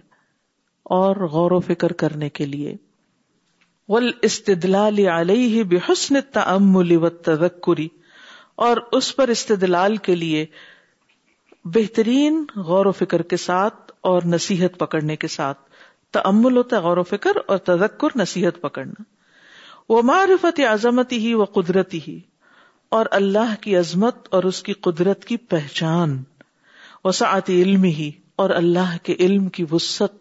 اور غور و فکر کرنے کے لیے۔ ول استدلال علیہ بحسن التأمل والتذکری اور اس پر استدلال کے لیے بہترین غور و فکر کے ساتھ اور نصیحت پکڑنے کے ساتھ۔ تمل ہوتا ہے غور و فکر اور تذکر نصیحت پکڑنا۔ وہ معرفت عظمت ہی و قدرتی ہی اور اللہ کی عظمت اور اس کی قدرت کی پہچان، وسعت علم ہی اور اللہ کے علم کی وسط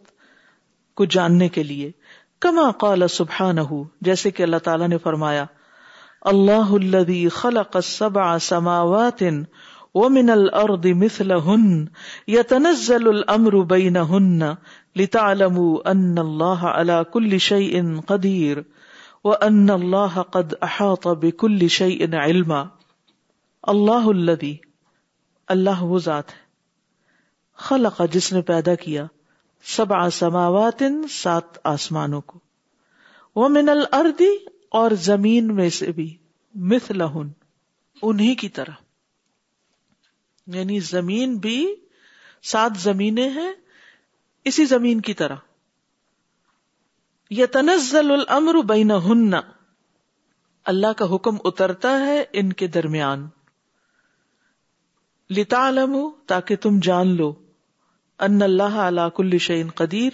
کو جاننے کے لیے، کما قال سبحانہ جیسے کہ اللہ تعالیٰ نے فرمایا، اللہ الذي خلق السبع سماوات ومن الارض مثلهن يتنزل الامر بينهن لتعلموا ان الله على كل شيء قدير وان الله قد احاط بكل شيء علما. اللہ الذي، اللہ وہ ذات ہے، خلق جس نے پیدا کیا سبع سماوات، سات آسمانوں کو۔ ومن الارض اور زمین میں سے بھی مثلہن انہی کی طرح۔ یعنی زمین بھی، سات زمینیں ہیں، اسی زمین کی طرح۔ یتنزل الامر بینہن۔ اللہ کا حکم اترتا ہے ان کے درمیان۔ لتعلموا تاکہ تم جان لو ان اللہ علا کل شعین قدیر،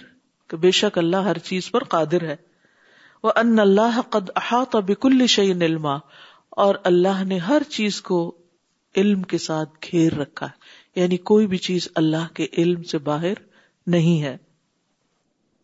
کہ بے شک اللہ ہر چیز پر قادر ہے۔ وہ ان اللہ قد احاط بکل شعین علما، اور اللہ نے ہر چیز کو علم کے ساتھ گھیر رکھا ہے۔ یعنی کوئی بھی چیز اللہ کے علم سے باہر نہیں ہے۔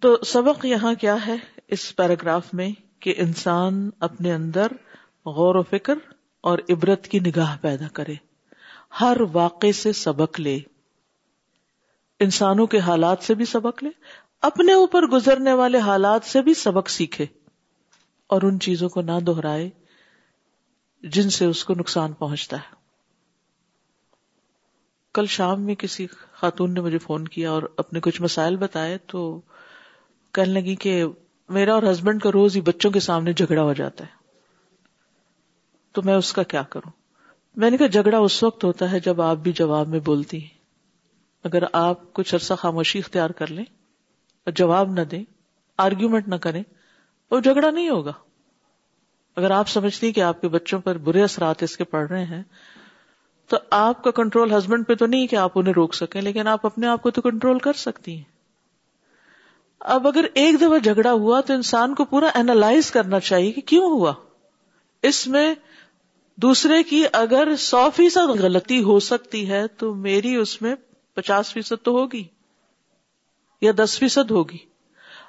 تو سبق یہاں کیا ہے اس پیراگراف میں کہ انسان اپنے اندر غور و فکر اور عبرت کی نگاہ پیدا کرے، ہر واقع سے سبق لے۔ انسانوں کے حالات سے بھی سبق لے، اپنے اوپر گزرنے والے حالات سے بھی سبق سیکھے اور ان چیزوں کو نہ دہرائے جن سے اس کو نقصان پہنچتا ہے۔ کل شام میں کسی خاتون نے مجھے فون کیا اور اپنے کچھ مسائل بتائے تو کہنے لگی کہ میرا اور ہسبینڈ کا روز ہی بچوں کے سامنے جھگڑا ہو جاتا ہے۔ تو میں اس کا کیا کروں؟ میں نے کہا جھگڑا اس وقت ہوتا ہے جب آپ بھی جواب میں بولتی ہیں۔ اگر آپ کچھ عرصہ خاموشی اختیار کر لیں اور جواب نہ دیں آرگیومنٹ نہ کریں، وہ جھگڑا نہیں ہوگا۔ اگر آپ سمجھتی کہ آپ کے بچوں پر برے اثرات اس کے پڑ رہے ہیں، تو آپ کا کنٹرول ہسبینڈ پہ تو نہیں کہ آپ انہیں روک سکیں، لیکن آپ اپنے آپ کو تو کنٹرول کر سکتی ہیں۔ اب اگر ایک دفعہ جھگڑا ہوا تو انسان کو پورا اینالائز کرنا چاہیے کہ کیوں ہوا؟ اس میں دوسرے کی اگر سو فیصد غلطی ہو سکتی ہے تو میری اس میں پچاس فیصد تو ہوگی یا دس فیصد ہوگی۔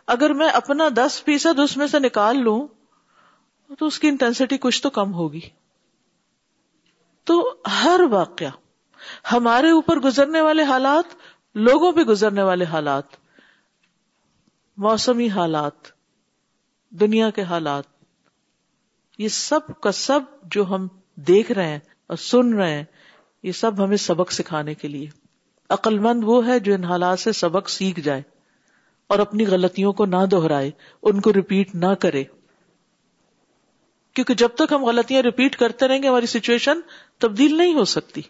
اگر میں اپنا دس فیصد اس میں سے نکال لوں تو اس کی انٹینسٹی کچھ تو کم ہوگی۔ تو ہر واقعہ ہمارے اوپر گزرنے والے حالات، لوگوں پہ گزرنے والے حالات موسمی حالات، دنیا کے حالات، یہ سب کا سب جو ہم دیکھ رہے ہیں اور سن رہے ہیں، یہ سب ہمیں سبق سکھانے کے لیے۔ عقل مند وہ ہے جو ان حالات سے سبق سیکھ جائے اور اپنی غلطیوں کو نہ دہرائے، ان کو ریپیٹ نہ کرے۔ کیونکہ جب تک ہم غلطیاں ریپیٹ کرتے رہیں گے، ہماری سچویشن تبدیل نہیں ہو سکتی۔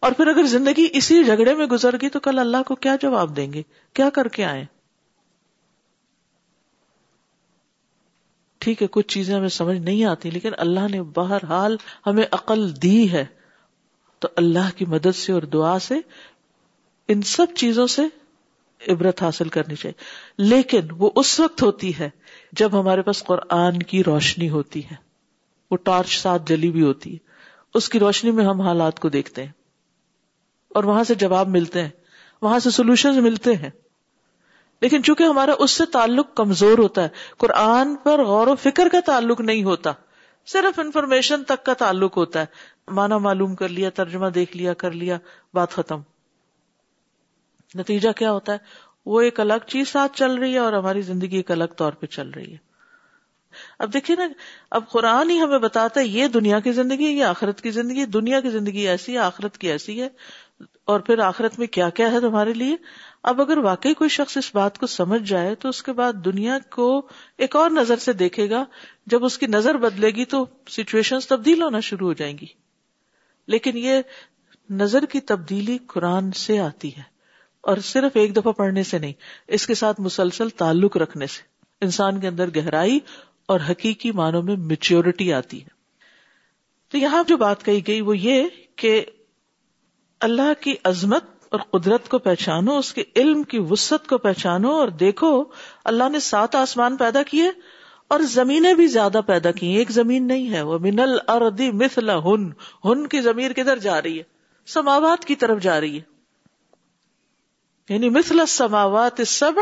اور پھر اگر زندگی اسی جھگڑے میں گزر گئی تو کل اللہ کو کیا جواب دیں گے؟ کیا کر کے آئے؟ ٹھیک ہے، کچھ چیزیں ہمیں سمجھ نہیں آتی، لیکن اللہ نے بہرحال ہمیں عقل دی ہے۔ تو اللہ کی مدد سے اور دعا سے ان سب چیزوں سے عبرت حاصل کرنی چاہیے۔ لیکن وہ اس وقت ہوتی ہے جب ہمارے پاس قرآن کی روشنی ہوتی ہے۔ وہ ٹارچ ساتھ جلی بھی ہوتی ہے۔ اس کی روشنی میں ہم حالات کو دیکھتے ہیں اور وہاں سے جواب ملتے ہیں، وہاں سے سولوشن ملتے ہیں۔ لیکن چونکہ ہمارا اس سے تعلق کمزور ہوتا ہے، قرآن پر غور و فکر کا تعلق نہیں ہوتا، صرف انفارمیشن تک کا تعلق ہوتا ہے۔ مانا معلوم کر لیا، ترجمہ دیکھ لیا، کر لیا، بات ختم۔ نتیجہ کیا ہوتا ہے؟ وہ ایک الگ چیز ساتھ چل رہی ہے اور ہماری زندگی ایک الگ طور پہ چل رہی ہے۔ اب دیکھیے نا، اب قرآن ہی ہمیں بتاتا ہے، یہ دنیا کی زندگی یہ آخرت کی زندگی دنیا کی زندگی ایسی ہے، آخرت کی ایسی ہے۔ اور پھر آخرت میں کیا کیا ہے تمہارے لیے؟ اب اگر واقعی کوئی شخص اس بات کو سمجھ جائے تو اس کے بعد دنیا کو ایک اور نظر سے دیکھے گا۔ جب اس کی نظر بدلے گی تو سچویشن تبدیل ہونا شروع ہو جائیں گی۔ لیکن یہ نظر کی تبدیلی قرآن سے آتی ہے۔ اور صرف ایک دفعہ پڑھنے سے نہیں، اس کے ساتھ مسلسل تعلق رکھنے سے۔ انسان کے اندر گہرائی اور حقیقی معنوں میں میچیورٹی آتی ہے۔ تو یہاں جو بات کہی گئی وہ یہ کہ اللہ کی عظمت اور قدرت کو پہچانو، اس کے علم کی وسط کو پہچانو اور دیکھو، اللہ نے سات آسمان پیدا کیے اور زمینیں بھی زیادہ پیدا کی ایک زمین نہیں ہے۔ وہ من الردی مثل ہن ہن کی زمین کدھر جا رہی ہے؟ سماوات کی طرف جا رہی ہے۔ یعنی مثل سماوات سب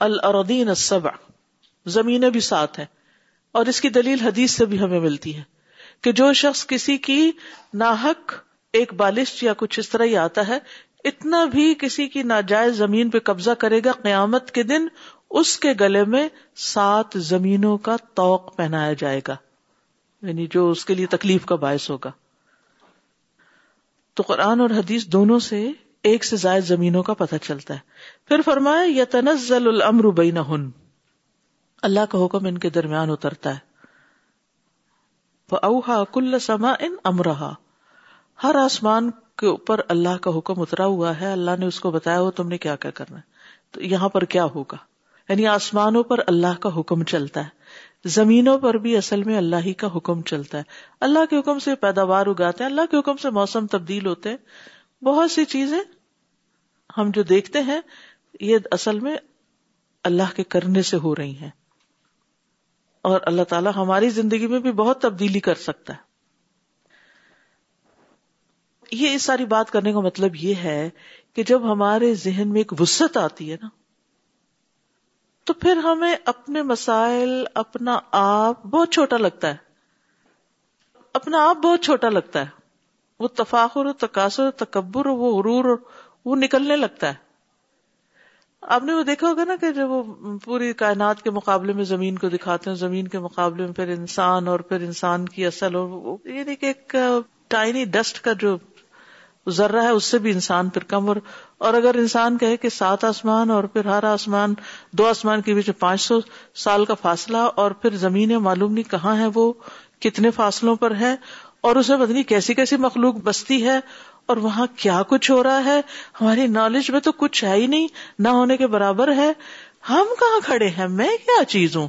الردین السبع۔ زمینیں بھی ساتھ ہیں۔ اور اس کی دلیل حدیث سے بھی ہمیں ملتی ہے کہ جو شخص کسی کی ناحک ایک بالش یا کچھ اس طرح ہی آتا ہے، اتنا بھی کسی کی ناجائز زمین پہ قبضہ کرے گا، قیامت کے دن اس کے گلے میں سات زمینوں کا توق پہنایا جائے گا۔ یعنی جو اس کے لیے تکلیف کا باعث ہوگا۔ تو قرآن اور حدیث دونوں سے ایک سے زائد زمینوں کا پتہ چلتا ہے۔ پھر فرمایا یا تنزل الامر بین اللہ کا حکم ان کے درمیان اترتا ہے۔ اوہا کل سما ان امرہا ہر آسمان کے اوپر اللہ کا حکم اترا ہوا ہے، اللہ نے اس کو بتایا ہو تم نے کیا کیا کرنا ہے؟ تو یہاں پر کیا ہوگا؟ یعنی آسمانوں پر اللہ کا حکم چلتا ہے، زمینوں پر بھی اصل میں اللہ ہی کا حکم چلتا ہے۔ اللہ کے حکم سے پیداوار اگاتے ہیں، اللہ کے حکم سے موسم تبدیل ہوتے ہیں۔ بہت سی چیزیں ہم جو دیکھتے ہیں، یہ اصل میں اللہ کے کرنے سے ہو رہی ہیں۔ اور اللہ تعالیٰ ہماری زندگی میں بھی بہت تبدیلی کر سکتا ہے۔ یہ اس ساری بات کرنے کا مطلب یہ ہے کہ جب ہمارے ذہن میں ایک وسط آتی ہے نا، تو پھر ہمیں اپنے مسائل، اپنا آپ بہت چھوٹا لگتا ہے۔ اپنا آپ بہت چھوٹا لگتا ہے۔ وہ تفاخر تقاصر تکبر وہ غرور وہ نکلنے لگتا ہے۔ آپ نے وہ دیکھا ہوگا نا کہ جب وہ پوری کائنات کے مقابلے میں زمین کو دکھاتے ہیں، زمین کے مقابلے میں پھر انسان اور پھر انسان کی اصل اور یہ دیکھ ایک ٹائنی ڈسٹ کا جو ذرہ ہے، اس سے بھی انسان پھر کم، اور اور اگر انسان کہے کہ سات آسمان اور پھر ہر آسمان، دو آسمان کے بیچ پانچ سو سال کا فاصلہ، اور پھر زمین معلوم نہیں کہاں ہے وہ، کتنے فاصلوں پر ہے اور اسے پتہ کیسی کیسی مخلوق بستی ہے، اور وہاں کیا کچھ ہو رہا ہے، ہماری نالج میں تو کچھ ہے ہی نہیں، نہ ہونے کے برابر ہے۔ ہم کہاں کھڑے ہیں؟ میں کیا چیز ہوں؟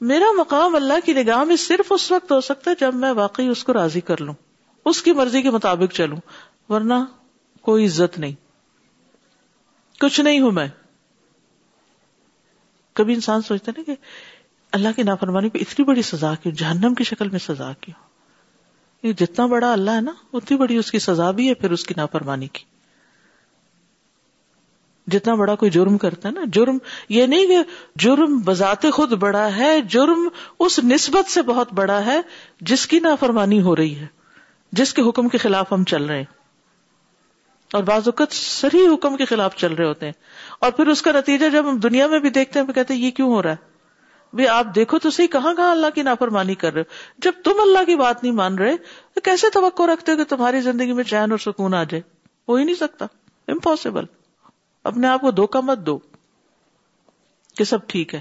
میرا مقام اللہ کی نگاہ میں صرف اس وقت ہو سکتا ہے جب میں واقعی اس کو راضی کر لوں۔ اس کی مرضی کے مطابق چلوں، ورنہ کوئی عزت نہیں۔ کچھ نہیں ہوں میں۔ کبھی انسان سوچتا نا کہ اللہ کی نافرمانی پہ اتنی بڑی سزا کیوں، جہنم کی شکل میں سزا کیوں؟ یہ جتنا بڑا اللہ ہے نا، اتنی بڑی اس کی سزا بھی ہے، پھر اس کی نافرمانی کی۔ جتنا بڑا کوئی جرم کرتا ہے نا، جرم، یہ نہیں کہ جرم بذات خود بڑا ہے، جرم اس نسبت سے بہت بڑا ہے، جس کی نافرمانی ہو رہی ہے۔ جس کے حکم کے خلاف ہم چل رہے ہیں۔ اور بعض اوقات صحیح حکم کے خلاف چل رہے ہوتے ہیں۔ اور پھر اس کا نتیجہ جب ہم دنیا میں بھی دیکھتے ہیں کہتے ہیں یہ کیوں ہو رہا ہے؟ بھائی آپ دیکھو تو صحیح، کہاں کہاں اللہ کی نافرمانی کر رہے ہو؟ جب تم اللہ کی بات نہیں مان رہے، تو کیسے توقع رکھتے ہو کہ تمہاری زندگی میں چین اور سکون آ جائے؟ ہو ہی نہیں سکتا۔ امپاسبل اپنے آپ کو دھوکہ مت دو کہ سب ٹھیک ہے۔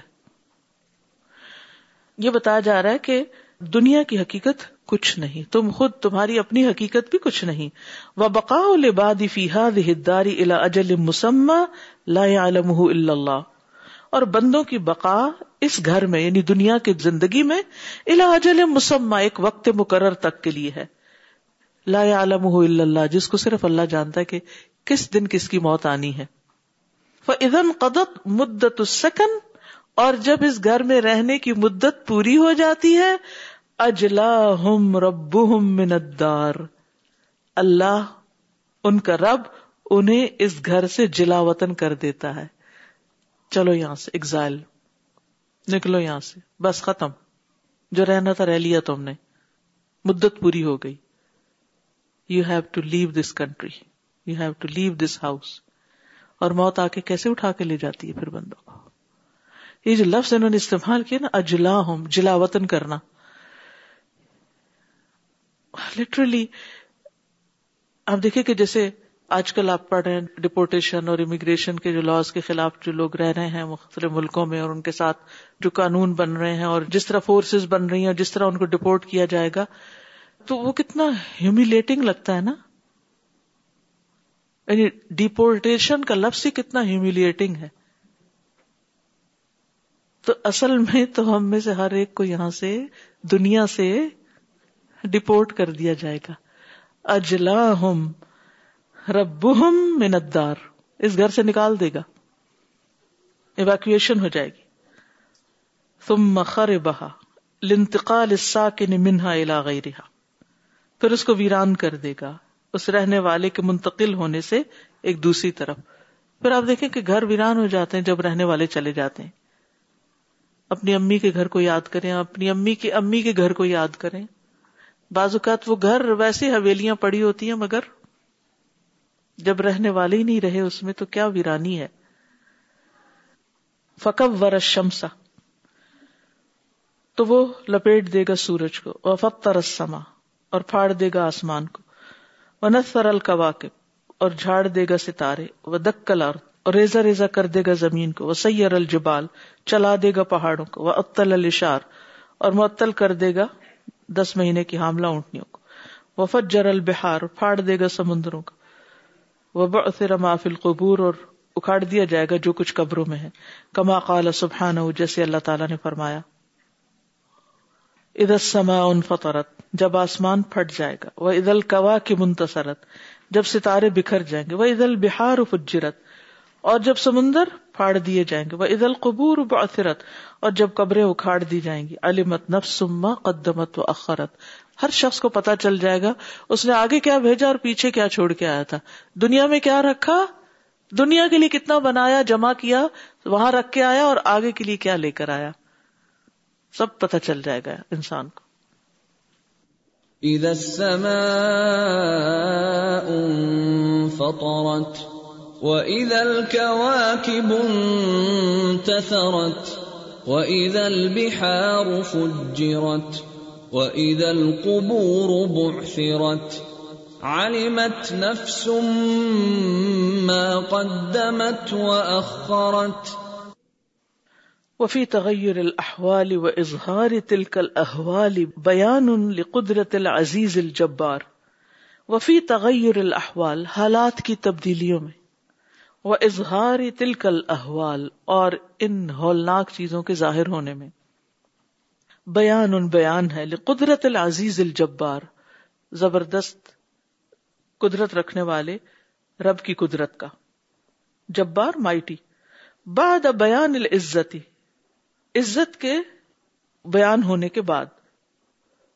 یہ بتایا جا رہا ہے کہ دنیا کی حقیقت کچھ نہیں تم خود تمہاری اپنی حقیقت بھی کچھ نہیں۔ وہ بقا لباد فیحا داری الا اجل مسمہ لا اللہ اور بندوں کی بقا اس گھر میں یعنی دنیا کی زندگی میں الاجل مسمہ ایک وقت مقرر تک کے لیے ہے۔ لا عالم اللہ جس کو صرف اللہ جانتا ہے کہ کس دن کس کی موت آنی ہے۔ ادن قدت مدت السکن اور جب اس گھر میں رہنے کی مدت پوری ہو جاتی ہے اجلا ہم رب من الدار۔ اللہ، ان کا رب انہیں اس گھر سے جلا وطن کر دیتا ہے۔ چلو یہاں سے ایگزائل نکلو یہاں سے۔ بس ختم۔ جو رہنا تھا رہ لیا تم نے۔ مدت پوری ہو گئی۔ You have to leave this country you have to leave this house اور موت آ کے کیسے اٹھا کے لے جاتی ہے پھر بندوں کو؟ یہ جو لفظ انہوں نے استعمال کیا نا اجلا ہوں جلا وطن کرنا۔ لٹرلی آپ دیکھیں کہ جیسے آج کل آپ پڑھ رہے ہیں ڈپورٹیشن اور امیگریشن کے جو لاس کے خلاف جو لوگ رہ رہے ہیں مختلف ملکوں میں اور ان کے ساتھ جو قانون بن رہے ہیں اور جس طرح فورسز بن رہی ہیں اور جس طرح ان کو ڈپورٹ کیا جائے گا، تو وہ کتنا ہیومیلیٹنگ لگتا ہے نا؟ یعنی ڈپورٹیشن کا لفظ ہی کتنا ہیومیلیٹنگ ہے۔ تو اصل میں تو ہم میں سے ہر ایک کو یہاں سے دنیا سے ڈپورٹ کر دیا جائے گا۔ اجلا ہم رب مندار اس گھر سے نکال دے گا۔ ایویکویشن ہو جائے گی۔ تم مخر بہا لنتقال الساکن منہا الى غیرہا۔ پھر اس کو ویران کر دے گا۔ اس رہنے والے کے منتقل ہونے سے ایک دوسری طرف۔ پھر آپ دیکھیں کہ گھر ویران ہو جاتے ہیں جب رہنے والے چلے جاتے ہیں۔ اپنی امی کے گھر کو یاد کریں، اپنی امی کی امی کے گھر کو یاد کریں۔ بعض اوقات وہ گھر ویسے حویلیاں پڑی ہوتی ہیں، مگر جب رہنے والے ہی نہیں رہے اس میں تو کیا ویرانی ہے۔ فکب ور شمسا تو وہ لپیٹ دے گا سورج کو۔ وفت سما اور پھاڑ دے گا آسمان کو۔ وہ نسر القواقب اور جھاڑ دے گا ستارے۔ وہ دکل اور ریزا ریزا کر دے گا زمین کو۔ وہ سیر الجبال۔ چلا دے گا پہاڑوں کو۔ وہ اتل الشار اور معطل کر دے گا دس مہینے کی حاملہ اونٹنیوں کو۔ وہ فجر البہار پھاڑ دے گا سمندروں کو وہ بثر معاف القبور، اور اکھاڑ دیا جائے گا جو کچھ قبروں میں ہے۔ کما قال سبحان جیسے اللہ تعالیٰ نے فرمایا۔ اد سما ان فطرت جب آسمان پھٹ جائے گا۔ وہ عید القوا کی منتصرت جب ستارے بکھر جائیں گے۔ وہ عید البہار فجرت اور جب سمندر پھاڑ دیے جائیں گے وہ عید القبور بعثرت، اور جب قبریں اکھاڑ دی جائیں گی، علمت نفس سما قدمت و اخرت ہر شخص کو پتا چل جائے گا، اس نے آگے کیا بھیجا اور پیچھے کیا چھوڑ کے آیا تھا۔ دنیا میں کیا رکھا؟ دنیا کے لیے کتنا بنایا، جمع کیا، وہاں رکھ کے آیا اور آگے کے لیے کیا لے کر آیا۔ سب پتہ چل جائے گا انسان کو۔ اذا السماء انفطرت واذا الكواكب انتثرت واذا البحار فجرت واذا القبور بعثرت، علمت نفس ما قدمت واخرت وفی تغیر الاحوال و اظہار تلک الاحوال بیان لقدرت العزیز الجبار۔ وفی تغیر الاحوال حالات کی تبدیلیوں میں۔ و اظہار تلک الاحوال اور ان ہولناک چیزوں کے ظاہر ہونے میں۔ بیان ان بیان ہے لقدرت العزیز الجبار، زبردست قدرت رکھنے والے رب کی قدرت کا۔ جبار مائٹی۔ بعد بیان العزتی عزت کے بیان ہونے کے بعد۔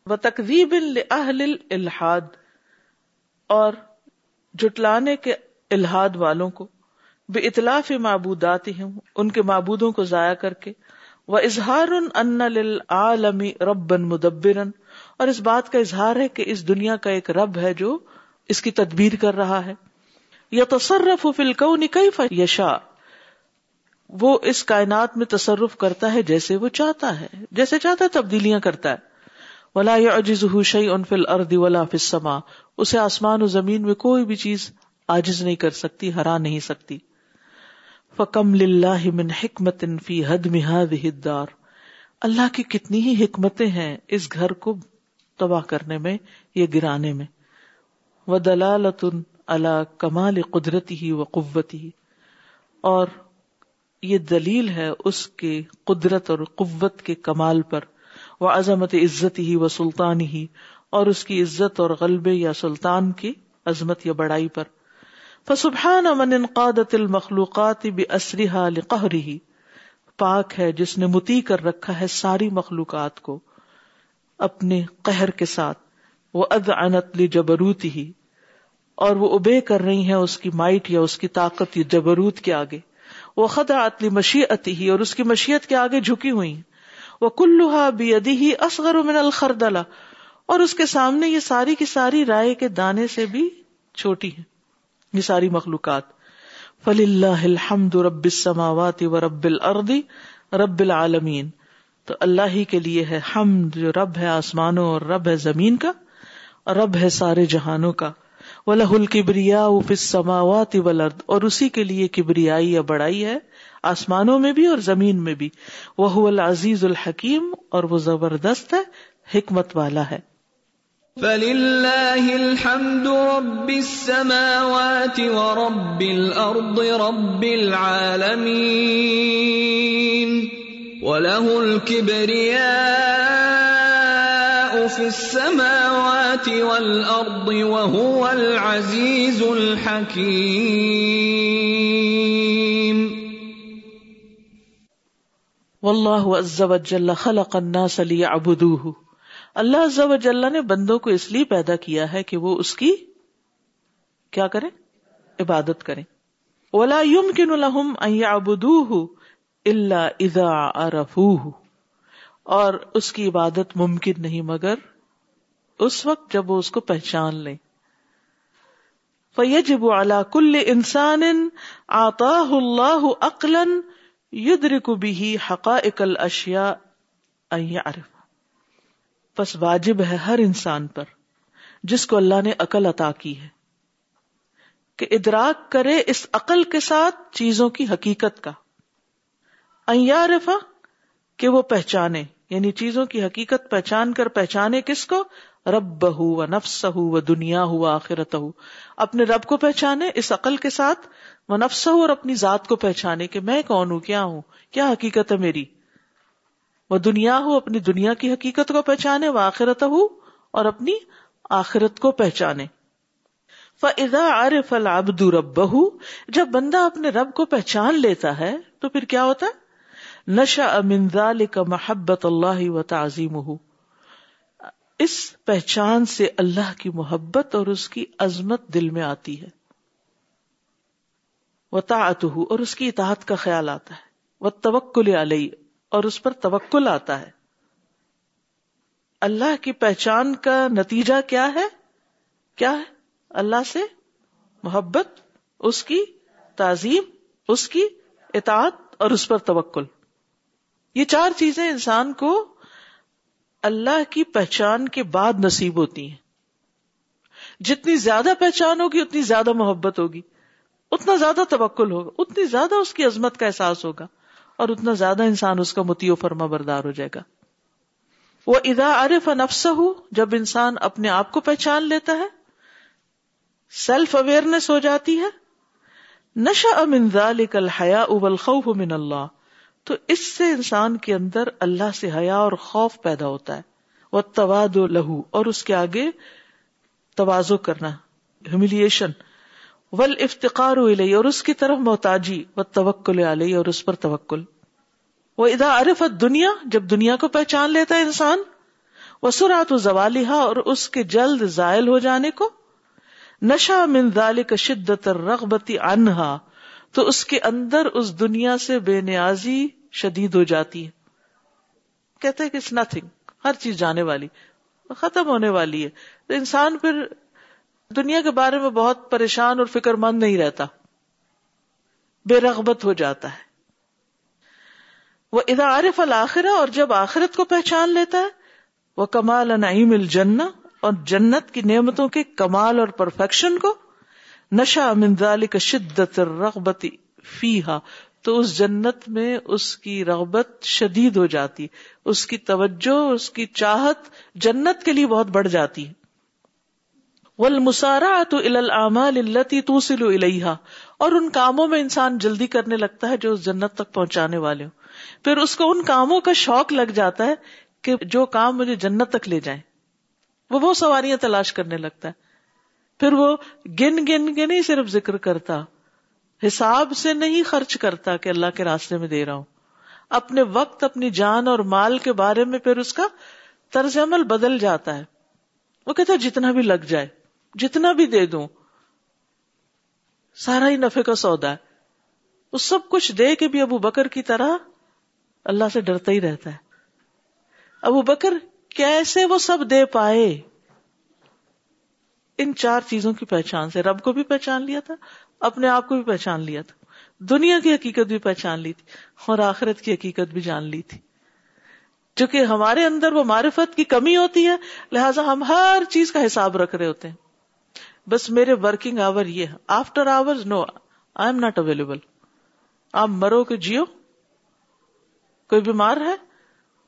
وہ تقریب الحاد اور جٹلانے کے الحاد والوں کو۔ بے اطلاف معبودات ہوں ان کے معبودوں کو ضائع کر کے وہ اظہار ان عالمی ربن مدبرن اور اس بات کا اظہار ہے کہ اس دنیا کا ایک رب ہے جو اس کی تدبیر کر رہا ہے۔ یا تصرف فلکو نکئی یشا وہ اس کائنات میں تصرف کرتا ہے جیسے وہ چاہتا ہے، جیسے چاہتا ہے تبدیلیاں کرتا ہے۔ ولا عجز شعی ان فل اردی ولا فسما اسے آسمان و زمین میں کوئی بھی چیز آجز نہیں کر سکتی ہرا نہیں سکتی۔ فکم من حکمت فی حد مہاد اللہ کی کتنی ہی حکمتیں ہیں اس گھر کو تباہ کرنے میں یا گرانے میں۔ وہ دلالت اللہ کمال قدرتی ہی و قوتی اور یہ دلیل ہے اس کے قدرت اور قوت کے کمال پر۔ وہ عظمت عزت ہی و سلطان ہی اور اس کی عزت اور غلبے یا سلطان کی عظمت یا بڑائی پر۔ فسبحان من انقادت المخلوقات باسرها لقهره پاک ہے جس نے متی کر رکھا ہے ساری مخلوقات کو اپنے قہر کے ساتھ۔ وہ اد انت لی جبروت ہی اور وہ ابے کر رہی ہیں اس کی مائٹ یا اس کی طاقت یا جبروت کے آگے۔ وہ خدا اتلی مشیت ہی اور اس کی مشیت کے آگے جھکی ہوئی وہ کلوہا بی ادی ہی اصغر من الخردلا اور اس کے سامنے یہ ساری کی ساری رائے کے دانے سے بھی چھوٹی ہیں۔ یہ ساری مخلوقات۔ فلی اللہ الحمد رب السماوات و رب الارض رب العالمین تو اللہ ہی کے لیے ہے حمد جو رب ہے آسمانوں اور رب ہے زمین کا، اور رب ہے سارے جہانوں کا۔ وَلَهُ الْكِبْرِيَاءُ فِي السَّمَاوَاتِ وَالْأَرْضِ۔ اور اسی کے لیے کبریائی یا بڑائی ہے، آسمانوں میں بھی اور زمین میں بھی۔ وَهُوَ الْعَزِيزُ الْحَكِيمُ اور وہ زبردست ہے، حکمت والا ہے۔ فَلِلَّهِ الْحَمْدُ رَبِّ السَّمَاوَاتِ وَرَبِّ الْأَرْضِ رَبِّ الْعَالَمِينَ وَلَهُ الْكِبْرِيَاءُ فِي السَّمَاوَاتِ وَالْأَرْضِ وَهُوَ الْعَزِيزُ الْحَكِيمُ واللہ عز وجل خلق الناس لیعبدوہ اللہ عز وجل نے بندوں کو اس لیے پیدا کیا ہے کہ وہ اس کی کیا کریں؟ عبادت کریں۔ ولا يمكن لهم ان يعبدوه الا اذا عرفوه۔ اور اس کی عبادت ممکن نہیں مگر اس وقت جب وہ اس کو پہچان لیں۔ فیجب على كل انسان اعطاه الله عقلا يدرك به حقائق الاشیاء ان يعرف پس واجب ہے ہر انسان پر، جس کو اللہ نے عقل عطا کی ہے۔ کہ ادراک کرے اس عقل کے ساتھ چیزوں کی حقیقت کا۔ ایارفا کہ وہ پہچانے یعنی چیزوں کی حقیقت پہچان کر پہچانے کس کو؟ رب بہو و نفس ہو و دنیا ہو آخرت ہو اپنے رب کو پہچانے اس عقل کے ساتھ وہ نفس ہو اور اپنی ذات کو پہچانے کہ میں کون ہوں، کیا ہوں، کیا حقیقت ہے میری۔ وہ دنیا ہو اپنی دنیا کی حقیقت کو پہچانے وہ آخرت ہو اور اپنی آخرت کو پہچانے۔ فضا عارف العبد ربہ جب بندہ اپنے رب کو پہچان لیتا ہے، تو پھر کیا ہوتا ہے؟ نشا من ذلك محبت اللہ و تعظیم اس پہچان سے اللہ کی محبت اور اس کی عظمت دل میں آتی ہے۔ وہ اور اس کی اطاعت کا خیال آتا ہے۔ وہ توکل علیہ اور اس پر توکل آتا ہے۔ اللہ کی پہچان کا نتیجہ کیا ہے؟ کیا ہے؟ اللہ سے محبت، اس کی تعظیم، اس کی اطاعت اور اس پر توکل۔ یہ چار چیزیں انسان کو اللہ کی پہچان کے بعد نصیب ہوتی ہیں۔ جتنی زیادہ پہچان ہوگی، اتنی زیادہ محبت ہوگی، اتنا زیادہ توکل ہوگا، اتنی زیادہ اس کی عظمت کا احساس ہوگا۔ اور اتنا زیادہ انسان اس کا متی و فرما بردار ہو جائے گا۔ وہ ادا عارف نفس ہو جب انسان اپنے آپ کو پہچان لیتا ہے سیلف اویئرنیس ہو جاتی ہے نشا امن ذالک الحیا ابل خوف من اللہ۔ تو اس سے انسان کے اندر اللہ سے حیا اور خوف پیدا ہوتا ہے۔ وہ تواد و لہو، اور اس کے آگے توازو کرنا ہیملیشن ول افتقار اور اس کی طرف محتاجی و توکل علیہ، اور اس پر توکل۔ وہ ادا عرفت دنیا، جب دنیا کو پہچان لیتا ہے انسان وہ سرات و زوالیہ اور اس کے جلد زائل ہو جانے کو نشا من ذالک شدت رغبتی انہا تو اس کے اندر اس دنیا سے بے نیازی شدید ہو جاتی ہے۔ کہتے ہیں کہ اٹس نتھنگ ہر چیز جانے والی، ختم ہونے والی ہے۔ تو انسان پھر دنیا کے بارے میں بہت پریشان اور فکر مند نہیں رہتا۔ بے رغبت ہو جاتا ہے۔ وہ ادا عارف الآخرہ اور جب آخرت کو پہچان لیتا ہے، وہ کمال نعیم الجنہ اور جنت کی نعمتوں کے کمال اور پرفیکشن کو نشا منظال کا شدت رغبتی فی تو اس جنت میں اس کی رغبت شدید ہو جاتی، اس کی توجہ، اس کی چاہت جنت کے لیے بہت بڑھ جاتی۔ ول مسارا تو التی توسل الیہا، اور ان کاموں میں انسان جلدی کرنے لگتا ہے جو اس جنت تک پہنچانے والے ہوں۔ پھر اس کو ان کاموں کا شوق لگ جاتا ہے کہ جو کام مجھے جنت تک لے جائیں۔ وہ بہت سواریاں تلاش کرنے لگتا ہے۔ پھر وہ گن گن کے نہیں صرف ذکر کرتا، حساب سے نہیں خرچ کرتا کہ اللہ کے راستے میں دے رہا ہوں۔ اپنے وقت، اپنی جان اور مال کے بارے میں پھر اس کا طرز عمل بدل جاتا ہے۔ وہ کہتا ہے جتنا بھی لگ جائے۔ جتنا بھی دے دوں، سارا ہی نفے کا سودا ہے۔ وہ سب کچھ دے کے بھی ابو بکر کی طرح اللہ سے ڈرتا ہی رہتا ہے۔ ابو بکر کیسے وہ سب دے پائے؟ ان چار چیزوں کی پہچان سے۔ رب کو بھی پہچان لیا تھا، اپنے آپ کو بھی پہچان لیا تھا۔ دنیا کی حقیقت بھی پہچان لی تھی، اور آخرت کی حقیقت بھی جان لی تھی۔ چونکہ ہمارے اندر وہ معرفت کی کمی ہوتی ہے، لہٰذا ہم ہر چیز کا حساب رکھ رہے ہوتے ہیں۔ بس میرے ورکنگ آور یہ after hour no I am not available آپ مرو کہ جیو۔ کوئی بیمار ہے؟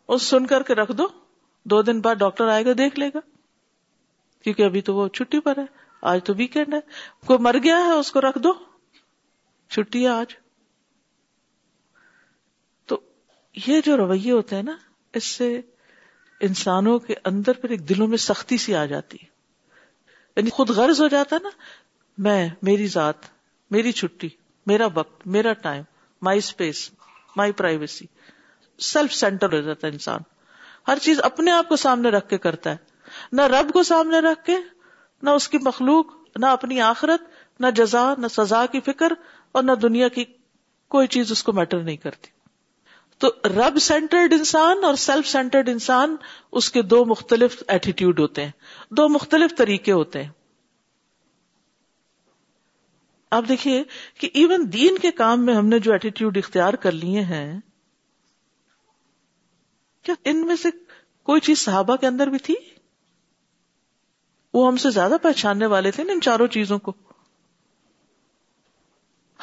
اس سن کر کے رکھ دو۔ دو دن بعد ڈاکٹر آئے گا، دیکھ لے گا۔ کیونکہ ابھی تو وہ چھٹی پر ہے۔ آج تو ویکینڈ ہے۔ کوئی مر گیا ہے، اس کو رکھ دو۔ چھٹی ہے آج۔ تو یہ جو رویے ہوتے ہیں نا، اس سے انسانوں کے اندر پھر ایک دلوں میں سختی سی آ جاتی ہے۔ یعنی خود غرض ہو جاتا نا، میں، میری ذات، میری چھٹی، میرا وقت، میرا time my space my privacy self center ہو جاتا ہے انسان۔ ہر چیز اپنے آپ کو سامنے رکھ کے کرتا ہے۔ نہ رب کو سامنے رکھ کے، نہ اس کی مخلوق، نہ اپنی آخرت، نہ جزا، نہ سزا کی فکر، اور نہ دنیا کی کوئی چیز اس کو میٹر نہیں کرتی۔ تو رب سینٹرڈ انسان اور سیلف سینٹرڈ انسان اس کے دو مختلف ایٹیٹیوڈ ہوتے ہیں، دو مختلف طریقے ہوتے ہیں۔ آپ دیکھیے کہ ایون دین کے کام میں ہم نے جو ایٹیٹیوڈ اختیار کر لیے ہیں، کیا ان میں سے کوئی چیز صحابہ کے اندر بھی تھی؟ وہ ہم سے زیادہ پہچاننے والے تھے نا ان چاروں چیزوں کو۔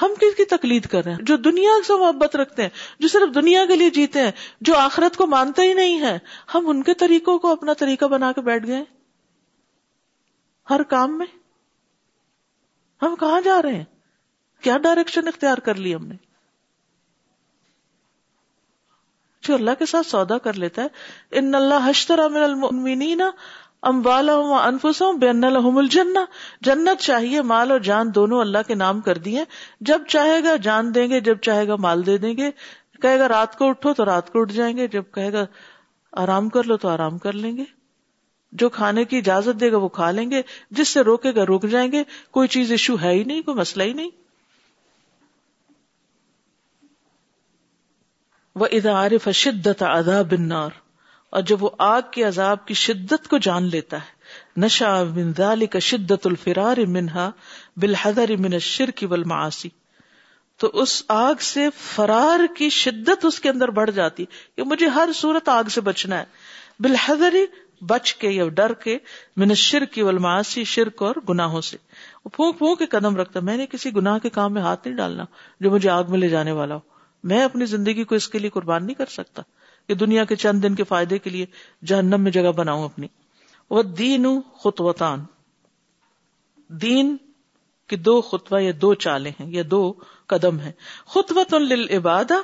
ہم کس کی تقلید کر رہے ہیں؟ جو دنیا سے محبت رکھتے ہیں، جو صرف دنیا کے لیے جیتے ہیں، جو آخرت کو مانتے ہی نہیں ہے ہم ان کے طریقوں کو اپنا طریقہ بنا کے بیٹھ گئے ہر کام میں؟ ہم کہاں جا رہے ہیں؟ کیا ڈائریکشن اختیار کر لی ہم نے؟ جو اللہ کے ساتھ سودا کر لیتا ہے، ان اللہ حشترا من المؤمنین ام والا انفسوں بے الحم الجنا جنت چاہیے مال اور جان دونوں اللہ کے نام کر دیے جب چاہے گا جان دیں گے، جب چاہے گا مال دے دیں گے۔ کہے گا رات کو اٹھو تو رات کو اٹھ جائیں گے۔ جب کہے گا آرام کر لو تو آرام کر لیں گے۔ جو کھانے کی اجازت دے گا وہ کھا لیں گے۔ جس سے روکے گا روک جائیں گے۔ کوئی چیز ایشو ہے ہی نہیں، کوئی مسئلہ ہی نہیں۔ وہ ادا عارف شدت ادا بنار اور جب وہ آگ کے عذاب کی شدت کو جان لیتا ہے نشا من ذالک شدت الفرار منہا بالحذر من الشرک والمعاصی۔ تو اس آگ سے فرار کی شدت اس کے اندر بڑھ جاتی، کہ مجھے ہر صورت آگ سے بچنا ہے۔ بالحذر بچ کے یا ڈر کے، من الشرک والمعاصی، شرک اور گناہوں سے۔ وہ پھونک پھونک کے قدم رکھتا میں نے کسی گناہ کے کام میں ہاتھ نہیں ڈالنا جو مجھے آگ میں لے جانے والا ہو۔ میں اپنی زندگی کو اس کے لیے قربان نہیں کر سکتا۔ کہ دنیا کے چند دن کے فائدے کے لیے جہنم میں جگہ بناؤں اپنی۔ وہ دین خطوطان دین کی دو خطوہ یا دو چالیں ہیں، یا دو قدم ہیں۔ خطوط للعبادہ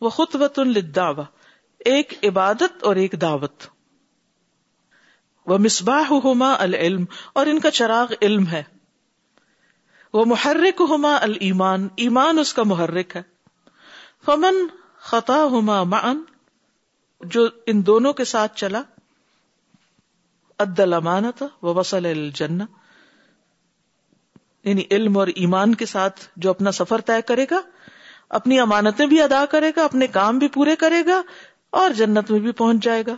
و خطوط للدعوہ۔ ایک عبادت اور ایک دعوت۔ وہ مصباح ہوما العلم۔ اور ان کا چراغ علم ہے۔ وہ محرک ہوما المان ایمان اس کا محرک ہے۔ فمن خطا ہوما مان جو ان دونوں کے ساتھ چلا عدل امانت و وسل الجنہ یعنی علم اور ایمان کے ساتھ جو اپنا سفر طے کرے گا، اپنی امانتیں بھی ادا کرے گا، اپنے کام بھی پورے کرے گا، اور جنت میں بھی پہنچ جائے گا۔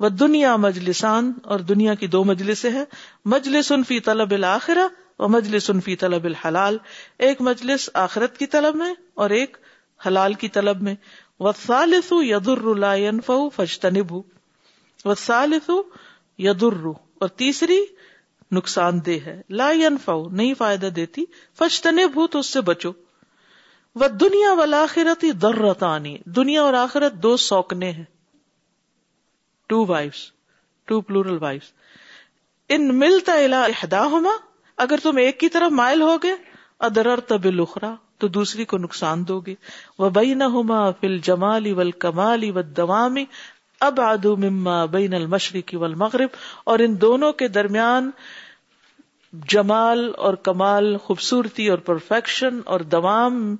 وہ دنیا مجلسان، اور دنیا کی دو مجلس ہے مجلس فی طلب الآخرہ و مجلس فی طلب الحلال۔ ایک مجلس آخرت کی طلب میں اور ایک حلال کی طلب میں۔ وسالس یدر لا ينفع فاجتنبه. وسالس یدر اور تیسری نقصان دہ ہے. لا ينفع، نہیں فائدہ دیتی، فاجتنبه تو اس سے بچو. و دنیا والآخرت ضرتانی دنیا اور آخرت دو سوکنے ہیں. Two wives two plural wives ان ملتا الى احداهما اگر تم ایک کی طرف مائل ہوگے ادرر تب لخرا تو دوسری کو نقصان دو گے۔ وہ بئی نہ ہوما فل جمالی ول کمالی و دوامی اب آدو مما بین المشرقی ول مغرب اور ان دونوں کے درمیان جمال اور کمال، خوبصورتی اور پرفیکشن اور دوام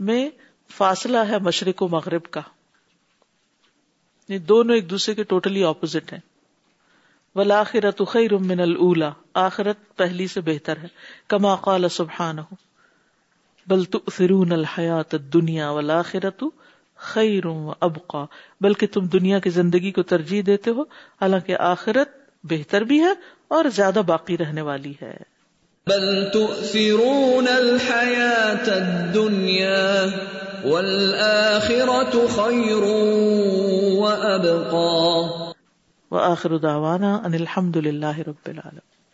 میں فاصلہ ہے مشرق و مغرب کا۔ یہ دونوں ایک دوسرے کے ٹوٹلی اپوزٹ ہیں۔ ولاخرت خیر من الا آخرت پہلی سے بہتر ہے۔ کما قال سبحانہ بل تؤثرون الحیات الدنیا والآخرت خیر و ابقا۔ بلکہ تم دنیا کی زندگی کو ترجیح دیتے ہو حالانکہ آخرت بہتر بھی ہے اور زیادہ باقی رہنے والی ہے۔ بل تؤثرون الحیات الدنیا والآخرت خیر و ابقا۔ وآخر دعوانا ان الحمد للہ رب العالمين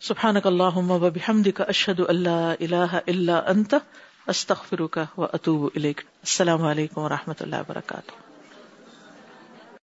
سبحانك اللهم وبحمدك اشهد ان اللہ اله الا انت استغفرك واتوب اليك السلام علیکم و رحمۃ اللہ وبرکاتہ